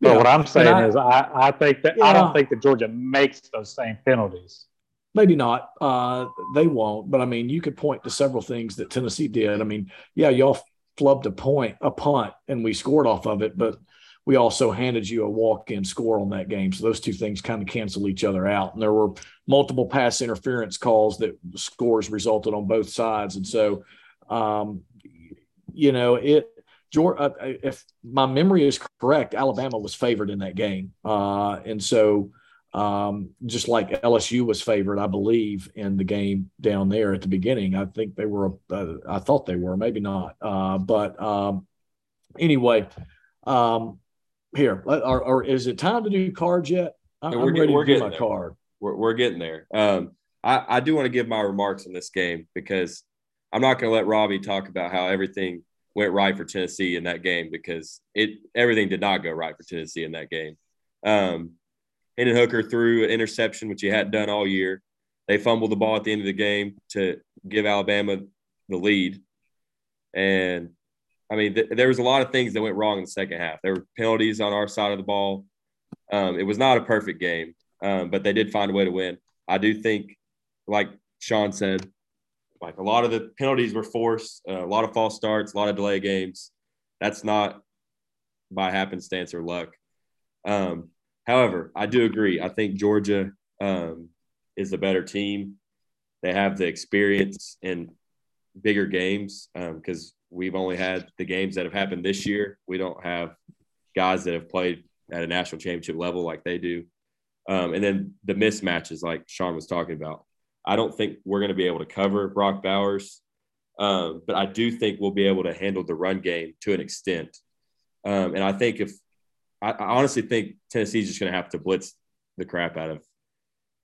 but yeah. what I'm saying I, is, I, I think that yeah. I don't think that Georgia makes those same penalties. Maybe not. Uh, they won't. But I mean, you could point to several things that Tennessee did. I mean, yeah, y'all flubbed a point, a punt, and we scored off of it, but we also handed you a walk-in score on that game. So those two things kind of cancel each other out. And there were multiple pass interference calls that scores resulted on both sides. And so, um, you know, it. Georgia, uh, if my memory is correct, Alabama was favored in that game, uh, and so um, just like LSU was favored, I believe, in the game down there at the beginning. I think they were. Uh, I thought they were, maybe not. Uh, but um, anyway, um, here, or, or, is it time to do cards yet? I'm, we're, ready we're to do my there. card. We're, we're getting there. Um, I, I do want to give my remarks on this game because I'm not going to let Robbie talk about how everything went right for Tennessee in that game because it everything did not go right for Tennessee in that game. Um, Hendon Hooker threw an interception, which he hadn't done all year. They fumbled the ball at the end of the game to give Alabama the lead, and I mean, th- there was a lot of things that went wrong in the second half. There were penalties on our side of the ball. Um, it was not a perfect game, um, but they did find a way to win. I do think, like Sean said, like a lot of the penalties were forced, uh, a lot of false starts, a lot of delay games. That's not by happenstance or luck. Um, however, I do agree. I think Georgia um, is the better team. They have the experience in bigger games because um, we've only had the games that have happened this year. We don't have guys that have played at a national championship level like they do. Um, and then the mismatches, like Sean was talking about. I don't think we're going to be able to cover Brock Bowers, um, but I do think we'll be able to handle the run game to an extent. Um, and I think if I, I honestly think Tennessee's just going to have to blitz the crap out of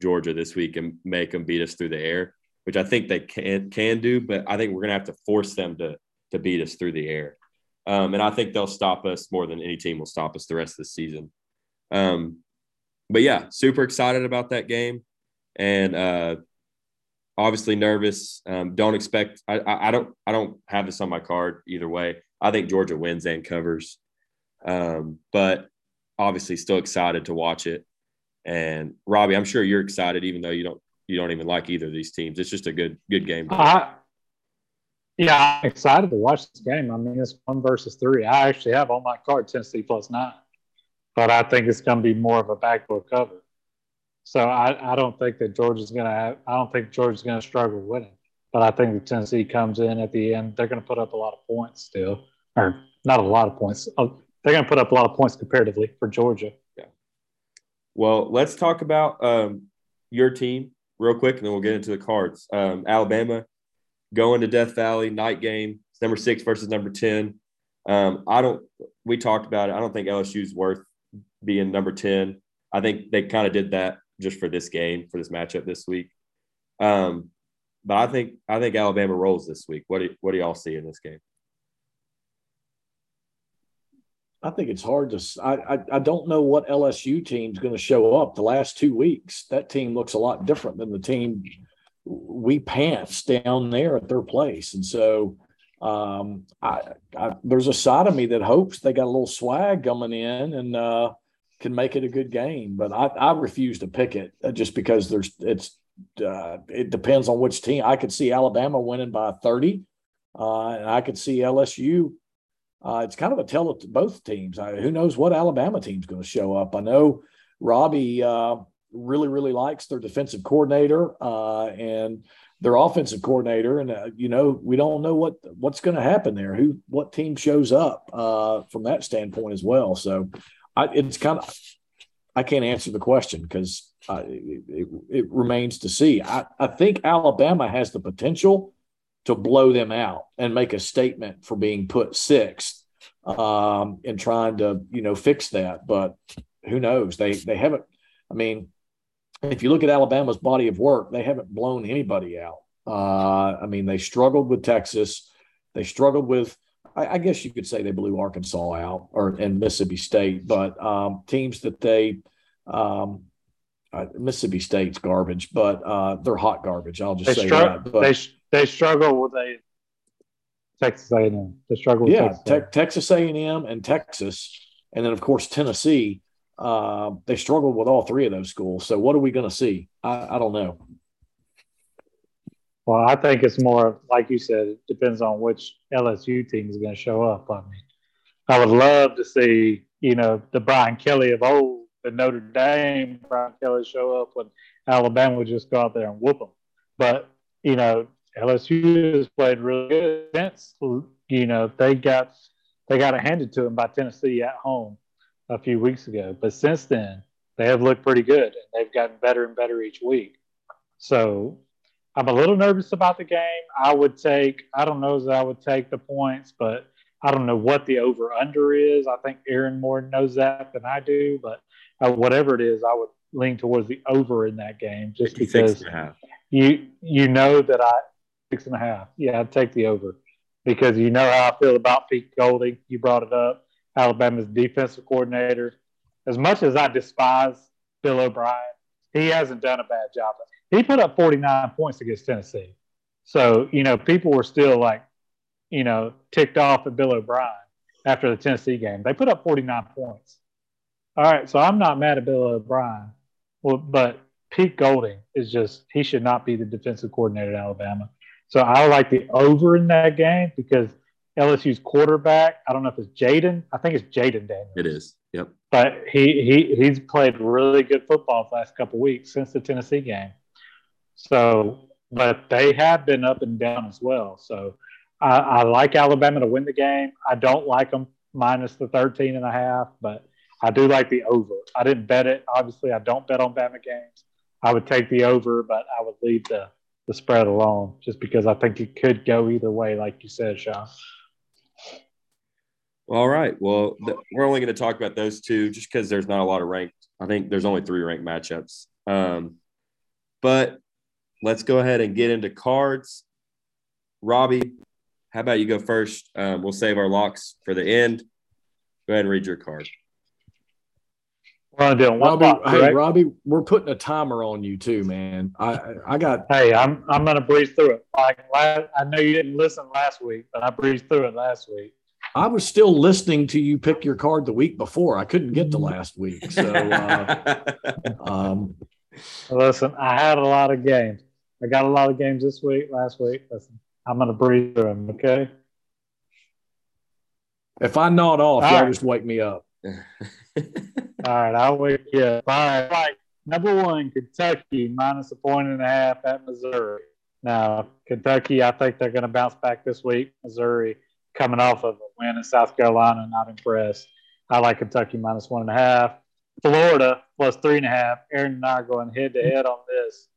Georgia this week and make them beat us through the air, which I think they can can do. But I think we're going to have to force them to to beat us through the air. Um, and I think they'll stop us more than any team will stop us the rest of the season. Um, but yeah, super excited about that game, and uh, obviously nervous. Um, don't expect. I, I, I, don't. I don't have this on my card either way. I think Georgia wins and covers, um, but obviously still excited to watch it. And Robbie, I'm sure you're excited, even though you don't you don't even like either of these teams. It's just a good good game. Yeah, I'm excited to watch this game. I mean, it's one versus three. I actually have on my card Tennessee plus nine, but I think it's going to be more of a backdoor cover. So I, I don't think that Georgia's going to I don't think Georgia's going to struggle winning. But I think that Tennessee comes in at the end. They're going to put up a lot of points still, or not a lot of points. Oh, they're going to put up a lot of points comparatively for Georgia. Yeah. Well, let's talk about um, your team real quick, and then we'll get into the cards. Um, Alabama going to Death Valley night game. Number six versus number ten. Um, I don't. We talked about it. I don't think LSU's worth being number ten. I think they kind of did that just for this game, for this matchup this week. Um, but I think I think Alabama rolls this week. What do what do y'all see in this game? I think it's hard to. I, I, I don't know what LSU team's going to show up the last two weeks. That team looks a lot different than the team we pants down there at their place, and so um, I, I, there's a side of me that hopes they got a little swag coming in and uh, can make it a good game. But I, I refuse to pick it uh, just because there's it's uh, it depends on which team. I could see Alabama winning by 30, uh, and I could see LSU uh, it's kind of a tell to both teams. I, who knows what Alabama team's going to show up? I know Robbie uh, really, really likes their defensive coordinator uh, and their offensive coordinator, and you know we don't know what what's going to happen there. Who, what team shows up from that standpoint as well. So I, it's kind of I can't answer the question because it, it, it remains to see. I, I think Alabama has the potential to blow them out and make a statement for being put sixth um, and trying to you know fix that. But who knows? They they haven't. I mean, if you look at Alabama's body of work, they haven't blown anybody out. Uh, I mean, they struggled with Texas. They struggled with. I, I, guess you could say they blew Arkansas out or and Mississippi State, but um, teams that they um, uh, Mississippi State's garbage, but uh, they're hot garbage. I'll just they say that. But, they they struggle with a Texas A&M. They struggle with yeah, Texas, te- Texas A&M and Texas, and then of course Tennessee. Uh, they struggled with all three of those schools. So what are we going to see? I, I don't know. Well, I think it's more like you said. It depends on which LSU team is going to show up. I mean, I would love to see you know the Brian Kelly of old, the Notre Dame Brian Kelly show up when Alabama would just go out there and whoop them. But you know, LSU has played really good since you know they got they got it handed to them by Tennessee at home a few weeks ago. But since then, they have looked pretty good and they've gotten better and better each week. So I'm a little nervous about the game. I would take I don't know that I would take the points, but I don't know what the over under is. I think Aaron more knows that than I do, but uh, whatever it is, I would lean towards the over in that game just because you you know that I six and a half. Yeah, I'd take the over because you know how I feel about Pete Golding. You brought it up. Alabama's defensive coordinator. As much as I despise Bill O'Brien, he hasn't done a bad job. He put up 49 points against Tennessee. So, you know, people were still like, you know, ticked off at Bill O'Brien after the Tennessee game. They put up 49 points. All right. So I'm not mad at Bill O'Brien. Well, but Pete Golding is just, he should not be the defensive coordinator at Alabama. So I like the over in that game because LSU's quarterback, I don't know if it's Jayden. I think it's Jayden Daniels. It is. Yep. But he he he's played really good football the last couple weeks since the Tennessee game. So, but they have been up and down as well. So I, I like Alabama to win the game. I don't like them minus the 13 and a half, but I do like the over. I didn't bet it. Obviously, I don't bet on Bama games. I would take the over, but I would leave the the spread alone, just because I think it could go either way, like you said, Sean. All right. Well, th- we're only going to talk about those two just because there's not a lot of ranked. I think there's only three ranked matchups. Um, but let's go ahead and get into cards. Robbie, how about you go first? Um, we'll save our locks for the end. Go ahead and read your card. We're doing Robbie, box, hey, Robbie, we're putting a timer on you too, man. I I got. Hey, I'm I'm gonna breeze through it. Like last, I know you didn't listen last week, but I breezed through it last week. I was still listening to you pick your card the week before. I couldn't get to last week, so. Uh, um, listen, I had a lot of games. I got a lot of games this week, last week. Listen, I'm gonna breathe through them. Okay. If I nod off, All y'all right. just wake me up. All right, I'll wake you up. All right. number one, Kentucky minus a point and a half at Missouri. Now, Kentucky, I think they're going to bounce back this week. Missouri coming off of a win in South Carolina, not impressed. I like Kentucky minus one and a half. Florida plus three and a half. Aaron and I are going head to head on this.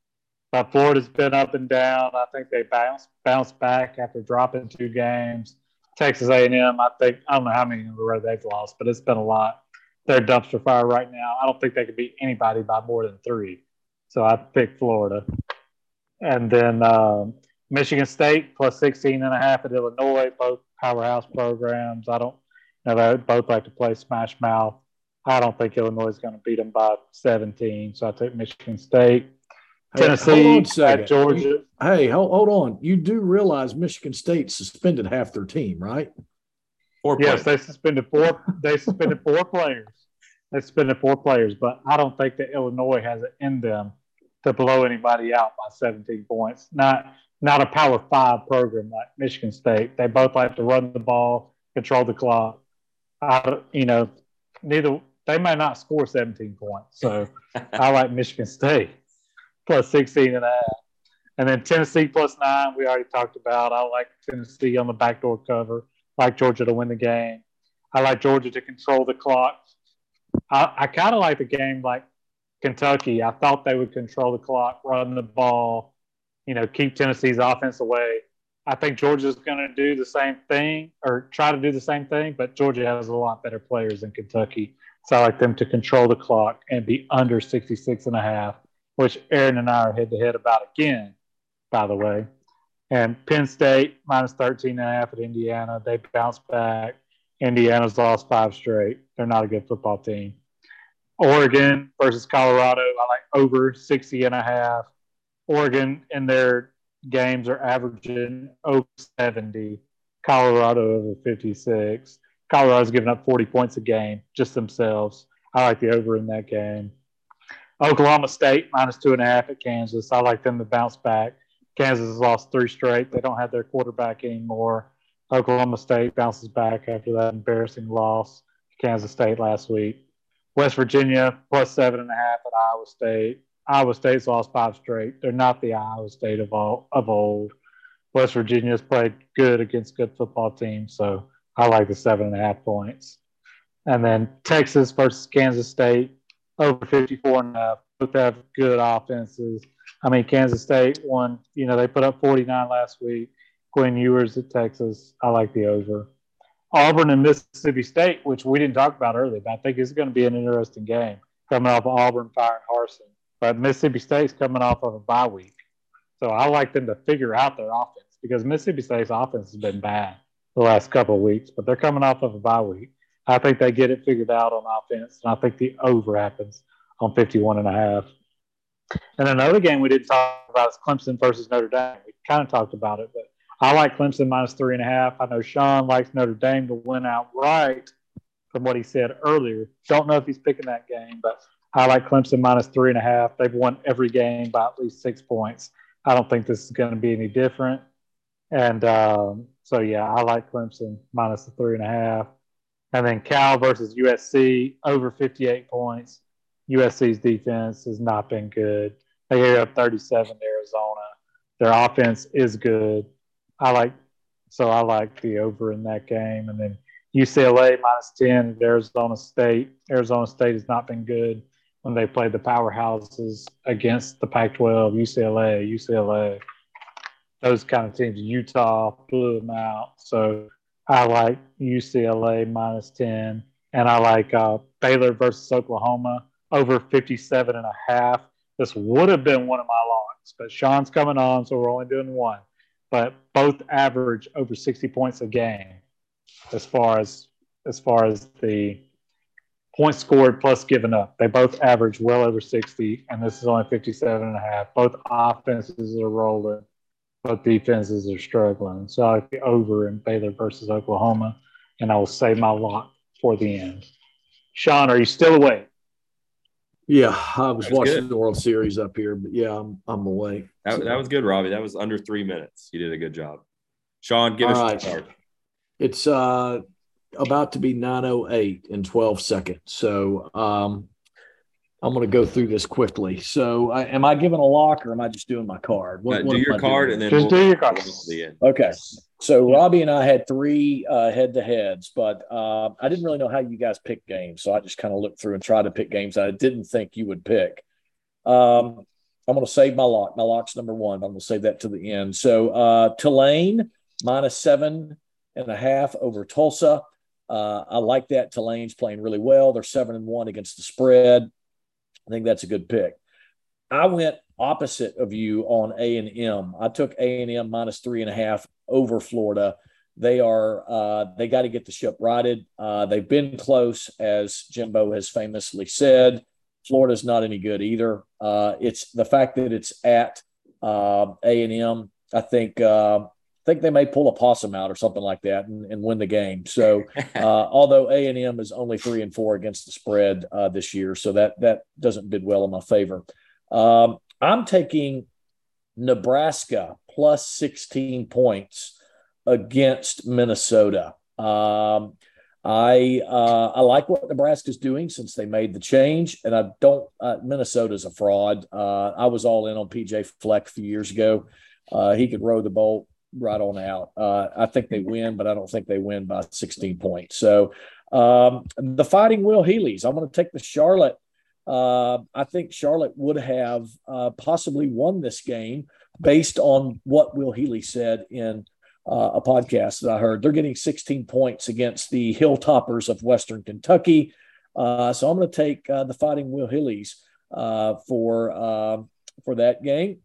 But Florida's been up and down. I think they bounce bounce back after dropping two games. Texas A&M, I think I don't know how many in a row they've lost, but it's been a lot. They're dumpster fire right now. I don't think they could beat anybody by more than three. So I pick Florida. And then um, Michigan State plus 16 and a half at Illinois, both powerhouse programs. I don't you know, they both like to play smash mouth. I don't think Illinois is going to beat them by 17. So I take Michigan State. Tennessee hey, at Georgia. Hey, hold, hold on. You do realize Michigan State suspended half their team, right? Four yes, they suspended four. They suspended four players. They suspended four players, but I don't think that Illinois has it in them to blow anybody out by 17 points. Not not a Power Five program like Michigan State. They both like to run the ball, control the clock. I, you know, neither they may not score 17 points. So I like Michigan State plus 16 and a half. And then Tennessee plus nine, we already talked about. I like Tennessee on the backdoor cover. I like Georgia to win the game. I like Georgia to control the clock. I, I kind of like the game like Kentucky. I thought they would control the clock, run the ball, you know, keep Tennessee's offense away. I think Georgia's going to do the same thing or try to do the same thing, but Georgia has a lot better players than Kentucky. So I like them to control the clock and be under 66 and a half which Aaron and I are head to head about again, by the way. And Penn State minus 13 and a half at Indiana. They bounced back. Indiana's lost five straight. They're not a good football team. Oregon versus Colorado. I like over 60 and a half. Oregon in their games are averaging over 70. Colorado over 56. Colorado's giving up 40 points a game just themselves. I like the over in that game. Oklahoma State minus two and a half at Kansas. I like them to bounce back. Kansas has lost three straight. They don't have their quarterback anymore. Oklahoma State bounces back after that embarrassing loss to Kansas State last week. West Virginia plus seven and a half at Iowa State. Iowa State's lost five straight. They're not the Iowa State of, all, of old. West Virginia's played good against good football teams, so I like the seven and a half points. And then Texas versus Kansas State over 54 and a half. Both have good offenses. I mean, Kansas State won, you know, they put up 49 last week. Quinn Ewers at Texas. I like the over. Auburn and Mississippi State, which we didn't talk about earlier, but I think it's going to be an interesting game coming off of Auburn firing Harsin. But Mississippi State's coming off of a bye week. So I like them to figure out their offense because Mississippi State's offense has been bad the last couple of weeks, but they're coming off of a bye week. I think they get it figured out on offense. And I think the over happens on 51 and a half. And another game we didn't talk about is Clemson versus Notre Dame. We kind of talked about it, but I like Clemson minus three and a half. I know Sean likes Notre Dame to win outright from what he said earlier. Don't know if he's picking that game, but I like Clemson minus three and a half. They've won every game by at least six points. I don't think this is going to be any different. And um, so, yeah, I like Clemson minus the three and a half. And then Cal versus USC over 58 points. USC's defense has not been good. They gave up 37 to Arizona. Their offense is good. I like so I like the over in that game. And then UCLA minus 10 at Arizona State. Arizona State has not been good when they played the powerhouses against the Pac 12, UCLA, UCLA, those kind of teams. Utah blew them out. So I like UCLA minus 10. And I like uh, Baylor versus Oklahoma over 57 and a half. This would have been one of my locks, but Sean's coming on, so we're only doing one. But both average over 60 points a game as far as as far as the points scored plus given up. They both average well over 60, and this is only 57 and a half. Both offenses are rolling both defenses are struggling. So I'll the over in Baylor versus Oklahoma, and I will save my lot for the end. Sean, are you still awake? Yeah, I was watching good. the World Series up here, but yeah, I'm I'm awake. That, that was good, Robbie. That was under three minutes. You did a good job. Sean, give All us right. start. It's uh about to be 908 in 12 seconds. So um I'm going to go through this quickly. So, I, am I giving a lock or am I just doing my card? What, uh, what do your card and then just we'll, do your card. Okay. So Robbie and I had three uh, head-to-heads, but uh, I didn't really know how you guys pick games, so I just kind of looked through and tried to pick games I didn't think you would pick. Um, I'm going to save my lock. My lock's number one. I'm going to save that to the end. So uh, Tulane minus seven and a half over Tulsa. Uh, I like that. Tulane's playing really well. They're seven and one against the spread. I think that's a good pick. I went opposite of you on A and M. I took A and M minus three and a half over Florida. They are uh, they got to get the ship righted. Uh, they've been close, as Jimbo has famously said. Florida's not any good either. Uh, it's the fact that it's at uh, A and M. I think uh, think they may pull a possum out or something like that and, and win the game. So, uh, although A and M is only three and four against the spread uh, this year, so that that doesn't bid well in my favor. Um, I'm taking Nebraska plus 16 points against Minnesota. Um, I uh, I like what Nebraska's doing since they made the change, and I don't. Uh, Minnesota's a fraud. Uh, I was all in on PJ Fleck a few years ago. Uh, he could row the boat right on out. Uh, I think they win, but I don't think they win by 16 points. So um, the Fighting Will Healy's. I'm going to take the Charlotte. Uh, I think Charlotte would have uh, possibly won this game based on what Will Healy said in uh, a podcast that I heard. They're getting 16 points against the Hilltoppers of Western Kentucky. Uh, so I'm going to take uh, the Fighting Will Healy's for for that game.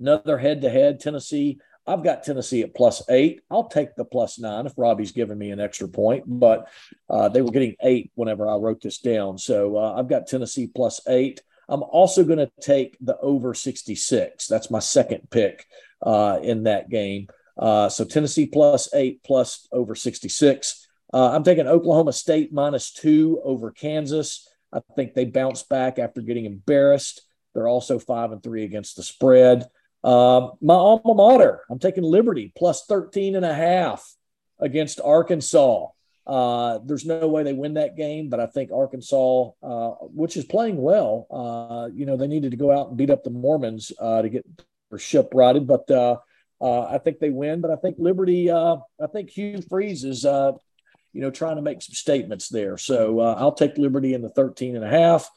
Another head-to-head, Tennessee I've got Tennessee at plus eight. I'll take the plus nine if Robbie's giving me an extra point, but uh, they were getting eight whenever I wrote this down. So uh, I've got Tennessee plus eight. I'm also going to take the over 66. That's my second pick uh, in that game. Uh, so Tennessee plus eight plus over 66. Uh, I'm taking Oklahoma State minus two over Kansas. I think they bounce back after getting embarrassed. They're also five and three against the spread. Uh, my alma mater, I'm taking Liberty plus 13 and a half against Arkansas. Uh, there's no way they win that game, but I think Arkansas, uh, which is playing well, uh, you know, they needed to go out and beat up the Mormons uh, to get their ship righted. But uh, I think they win. But I think Liberty, I think Hugh Freeze is, you know, trying to make some statements there. So I'll take Liberty in the 13 and a half.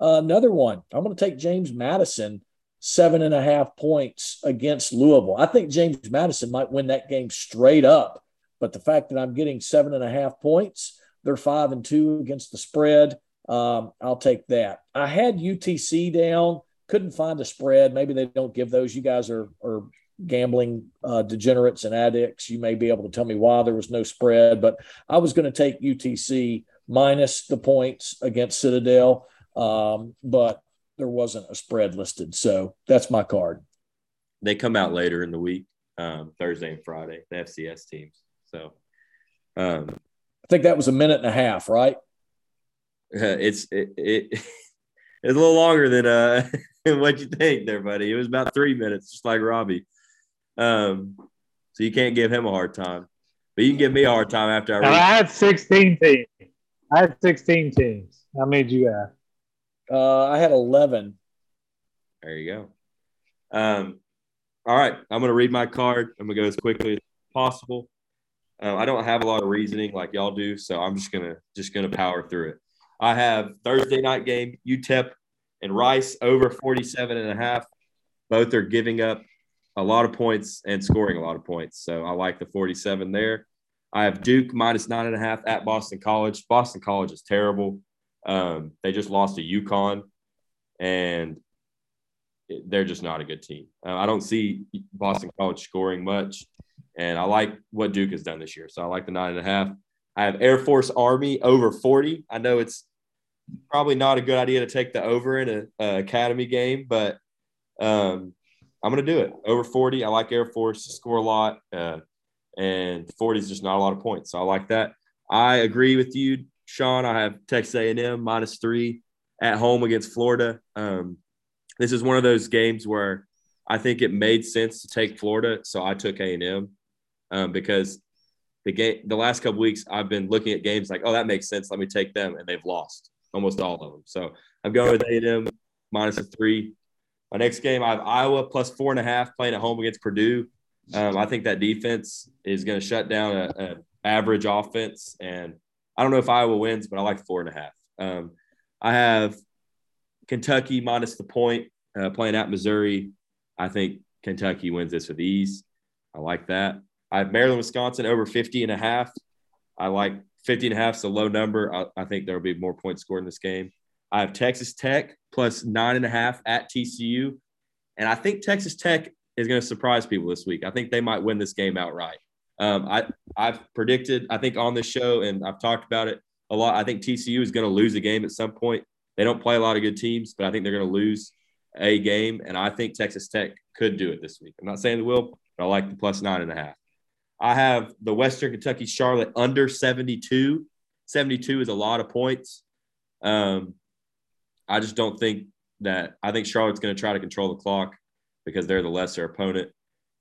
another one, I'm going to take James Madison seven and a half points against Louisville. I think James Madison might win that game straight up. But the fact that I'm getting seven and a half points, they're five and two against the spread. Um, I'll take that. I had UTC down, couldn't find a spread. Maybe they don't give those. You guys are, are gambling uh, degenerates and addicts. You may be able to tell me why there was no spread, but I was going to take UTC minus the points against Citadel. Um, but there wasn't a spread listed. So that's my card. They come out later in the week, um, Thursday and Friday, the FCS teams. So um, I think that was a minute and a half, right? Uh, it's it, it it's a little longer than uh what you think there, buddy. It was about three minutes, just like Robbie. Um, so you can't give him a hard time, but you can give me a hard time after I. I had sixteen teams. I had sixteen teams. How many did you have? Uh, I had 11. There you go. Um, all right. I'm going to read my card. I'm going to go as quickly as possible. Uh, I don't have a lot of reasoning like y'all do, so I'm just gonna just gonna power through it. I have Thursday night game UTEP and Rice over 47 and a half. Both are giving up a lot of points and scoring a lot of points, so I like the 47 there. I have Duke minus nine and a half at Boston College. Boston College is terrible. Um, they just lost to UConn, and they're just not a good team. Uh, I don't see Boston College scoring much, and I like what Duke has done this year. So I like the nine and a half. I have Air Force Army over 40. I know it's probably not a good idea to take the over in an academy game, but um, I'm going to do it over 40. I like Air Force to score a lot, uh, and 40 is just not a lot of points. So I like that. I agree with you. Sean, I have Texas A&M minus three at home against Florida. Um, this is one of those games where I think it made sense to take Florida, so I took A&M um, because the game the last couple weeks I've been looking at games like, oh, that makes sense. Let me take them, and they've lost almost all of them. So I'm going with A&M minus a three. My next game, I have Iowa plus four and a half playing at home against Purdue. Um, I think that defense is going to shut down an average offense, and I don't know if Iowa wins, but I like four and a half. Um, I have Kentucky minus the point uh, playing at Missouri. I think Kentucky wins this with ease. I like that. I have Maryland, Wisconsin over 50 and a half. I like 50 and a half is a low number. I, I think there will be more points scored in this game. I have Texas Tech plus nine and a half at TCU. And I think Texas Tech is going to surprise people this week. I think they might win this game outright. Um, I, I've predicted, I think on this show, and I've talked about it a lot. I think TCU is going to lose a game at some point. They don't play a lot of good teams, but I think they're going to lose a game. And I think Texas Tech could do it this week. I'm not saying they will, but I like the plus nine and a half. I have the Western Kentucky Charlotte under 72. 72 is a lot of points. Um, I just don't think that I think Charlotte's going to try to control the clock because they're the lesser opponent.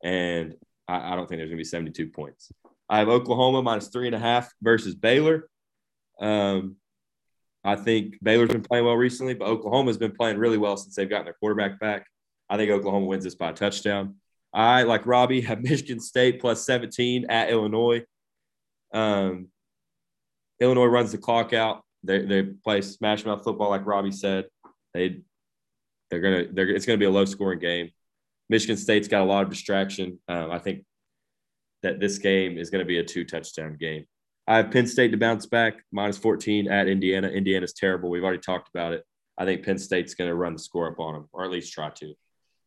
And I, I don't think there's going to be 72 points. I have Oklahoma minus three and a half versus Baylor. Um, I think Baylor's been playing well recently, but Oklahoma's been playing really well since they've gotten their quarterback back. I think Oklahoma wins this by a touchdown. I, like Robbie, have Michigan State plus 17 at Illinois. Um, Illinois runs the clock out. They, they play smash mouth football, like Robbie said. They they're gonna they're it's gonna be a low scoring game. Michigan State's got a lot of distraction. Um, I think that this game is going to be a two touchdown game. I have Penn State to bounce back minus 14 at Indiana. Indiana's terrible. We've already talked about it. I think Penn State's going to run the score up on them, or at least try to.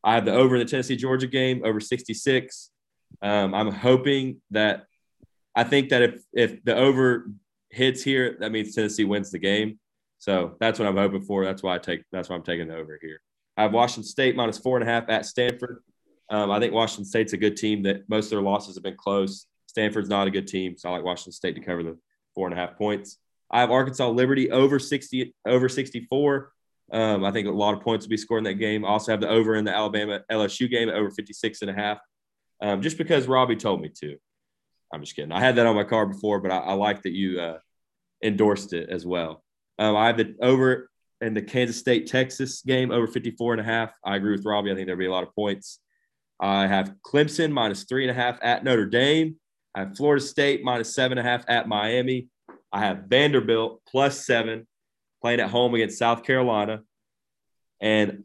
I have the over in the Tennessee Georgia game over 66. Um, I'm hoping that I think that if if the over hits here, that means Tennessee wins the game. So that's what I'm hoping for. That's why I take. That's why I'm taking the over here. I have Washington State minus four and a half at Stanford. Um, I think Washington State's a good team. That most of their losses have been close. Stanford's not a good team, so I like Washington State to cover the four and a half points. I have Arkansas Liberty over 60 over 64. Um, I think a lot of points will be scored in that game. I also have the over in the Alabama LSU game at over 56 and a half, um, just because Robbie told me to. I'm just kidding. I had that on my card before, but I, I like that you uh, endorsed it as well. Um, I have the over in the Kansas State Texas game over 54 and a half. I agree with Robbie. I think there'll be a lot of points. I have Clemson minus three and a half at Notre Dame. I have Florida State minus seven and a half at Miami. I have Vanderbilt plus seven playing at home against South Carolina. And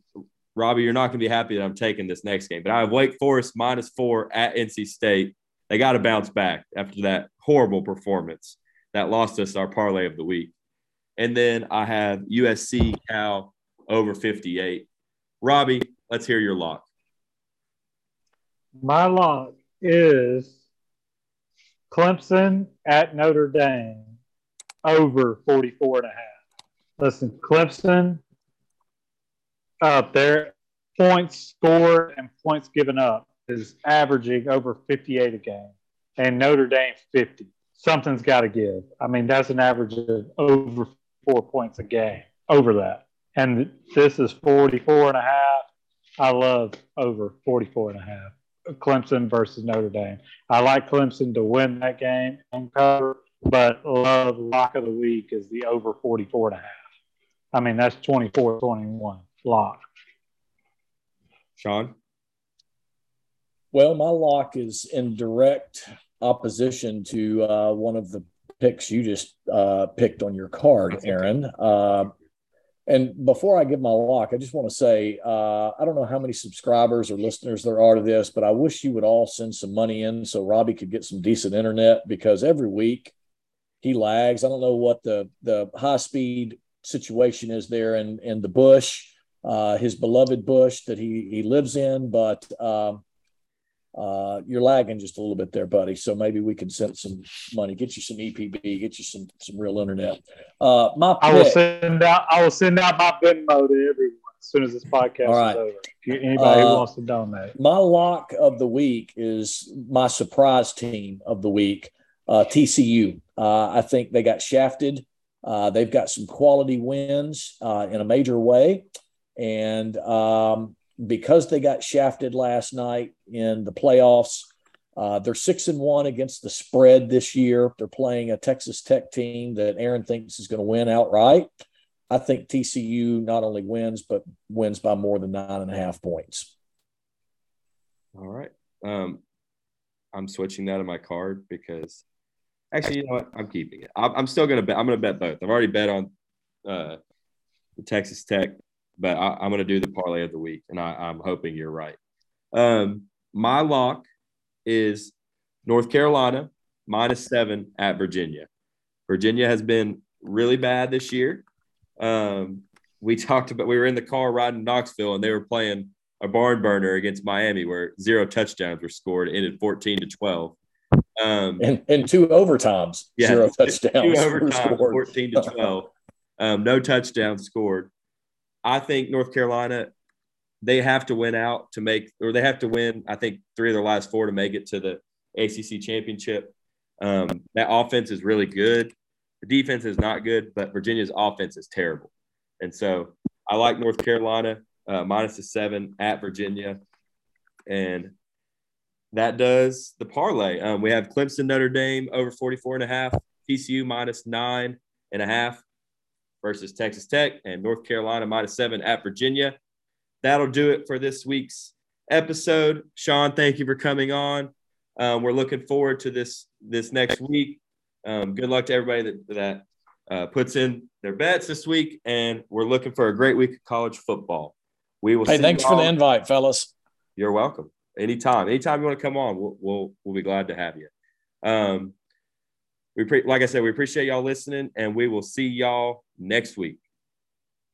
Robbie, you're not going to be happy that I'm taking this next game, but I have Wake Forest minus four at NC State. They got to bounce back after that horrible performance that lost us our parlay of the week. And then I have USC Cal over 58. Robbie, let's hear your lock. My lock is Clemson at Notre Dame over 44 and a half. Listen, Clemson, uh, their points scored and points given up is averaging over 58 a game, and Notre Dame 50. Something's got to give. I mean, that's an average of over four points a game, over that. And this is 44 and a half. I love over 44 and a half. Clemson versus Notre Dame. I like Clemson to win that game and cover, but love lock of the week is the over 44 and a half. I mean, that's 24 21 lock. Sean? Well, my lock is in direct opposition to uh, one of the picks you just uh, picked on your card, Aaron. Uh, and before I give my lock, I just want to say uh, I don't know how many subscribers or listeners there are to this, but I wish you would all send some money in so Robbie could get some decent internet because every week he lags. I don't know what the the high speed situation is there in in the bush, uh, his beloved bush that he he lives in, but. Um, uh, you're lagging just a little bit there, buddy. So maybe we can send some money, get you some EPB, get you some some real internet. Uh, my pick, I will send out I will send out my Venmo to everyone as soon as this podcast right. is over. Anybody uh, who wants to donate. My lock of the week is my surprise team of the week, uh, TCU. Uh, I think they got shafted. Uh, they've got some quality wins uh, in a major way, and um, because they got shafted last night in the playoffs. Uh, they're six and one against the spread this year. They're playing a Texas Tech team that Aaron thinks is going to win outright. I think TCU not only wins, but wins by more than nine and a half points. All right. Um, I'm switching that in my card because actually, you know what? I'm keeping it. I'm, I'm still going to bet. I'm going to bet both. I've already bet on uh, the Texas Tech, but I, am going to do the parlay of the week, and I, am hoping you're right. Um, my lock is North Carolina minus seven at Virginia. Virginia has been really bad this year. Um, we talked about we were in the car riding Knoxville, and they were playing a barn burner against Miami, where zero touchdowns were scored, ended fourteen to twelve. Um, and, and two overtimes, yeah, zero touchdowns. Two overtimes, 14 to 12. um, no touchdowns scored. I think North Carolina, they have to win out to make, or they have to win, I think, three of their last four to make it to the ACC championship. Um, that offense is really good. The defense is not good, but Virginia's offense is terrible. And so I like North Carolina uh, minus the seven at Virginia. And that does the parlay. Um, we have Clemson, Notre Dame over 44 and a half, TCU minus nine and a half versus Texas Tech, and North Carolina minus seven at Virginia. That'll do it for this week's episode. Sean, thank you for coming on. Um, we're looking forward to this this next week. Um, good luck to everybody that that uh, puts in their bets this week, and we're looking for a great week of college football. We will. Hey, thanks for the invite, fellas. You're welcome anytime. Anytime you want to come on, we'll we'll, we'll be glad to have you. Um, we pre- like I said, we appreciate y'all listening, and we will see y'all next week.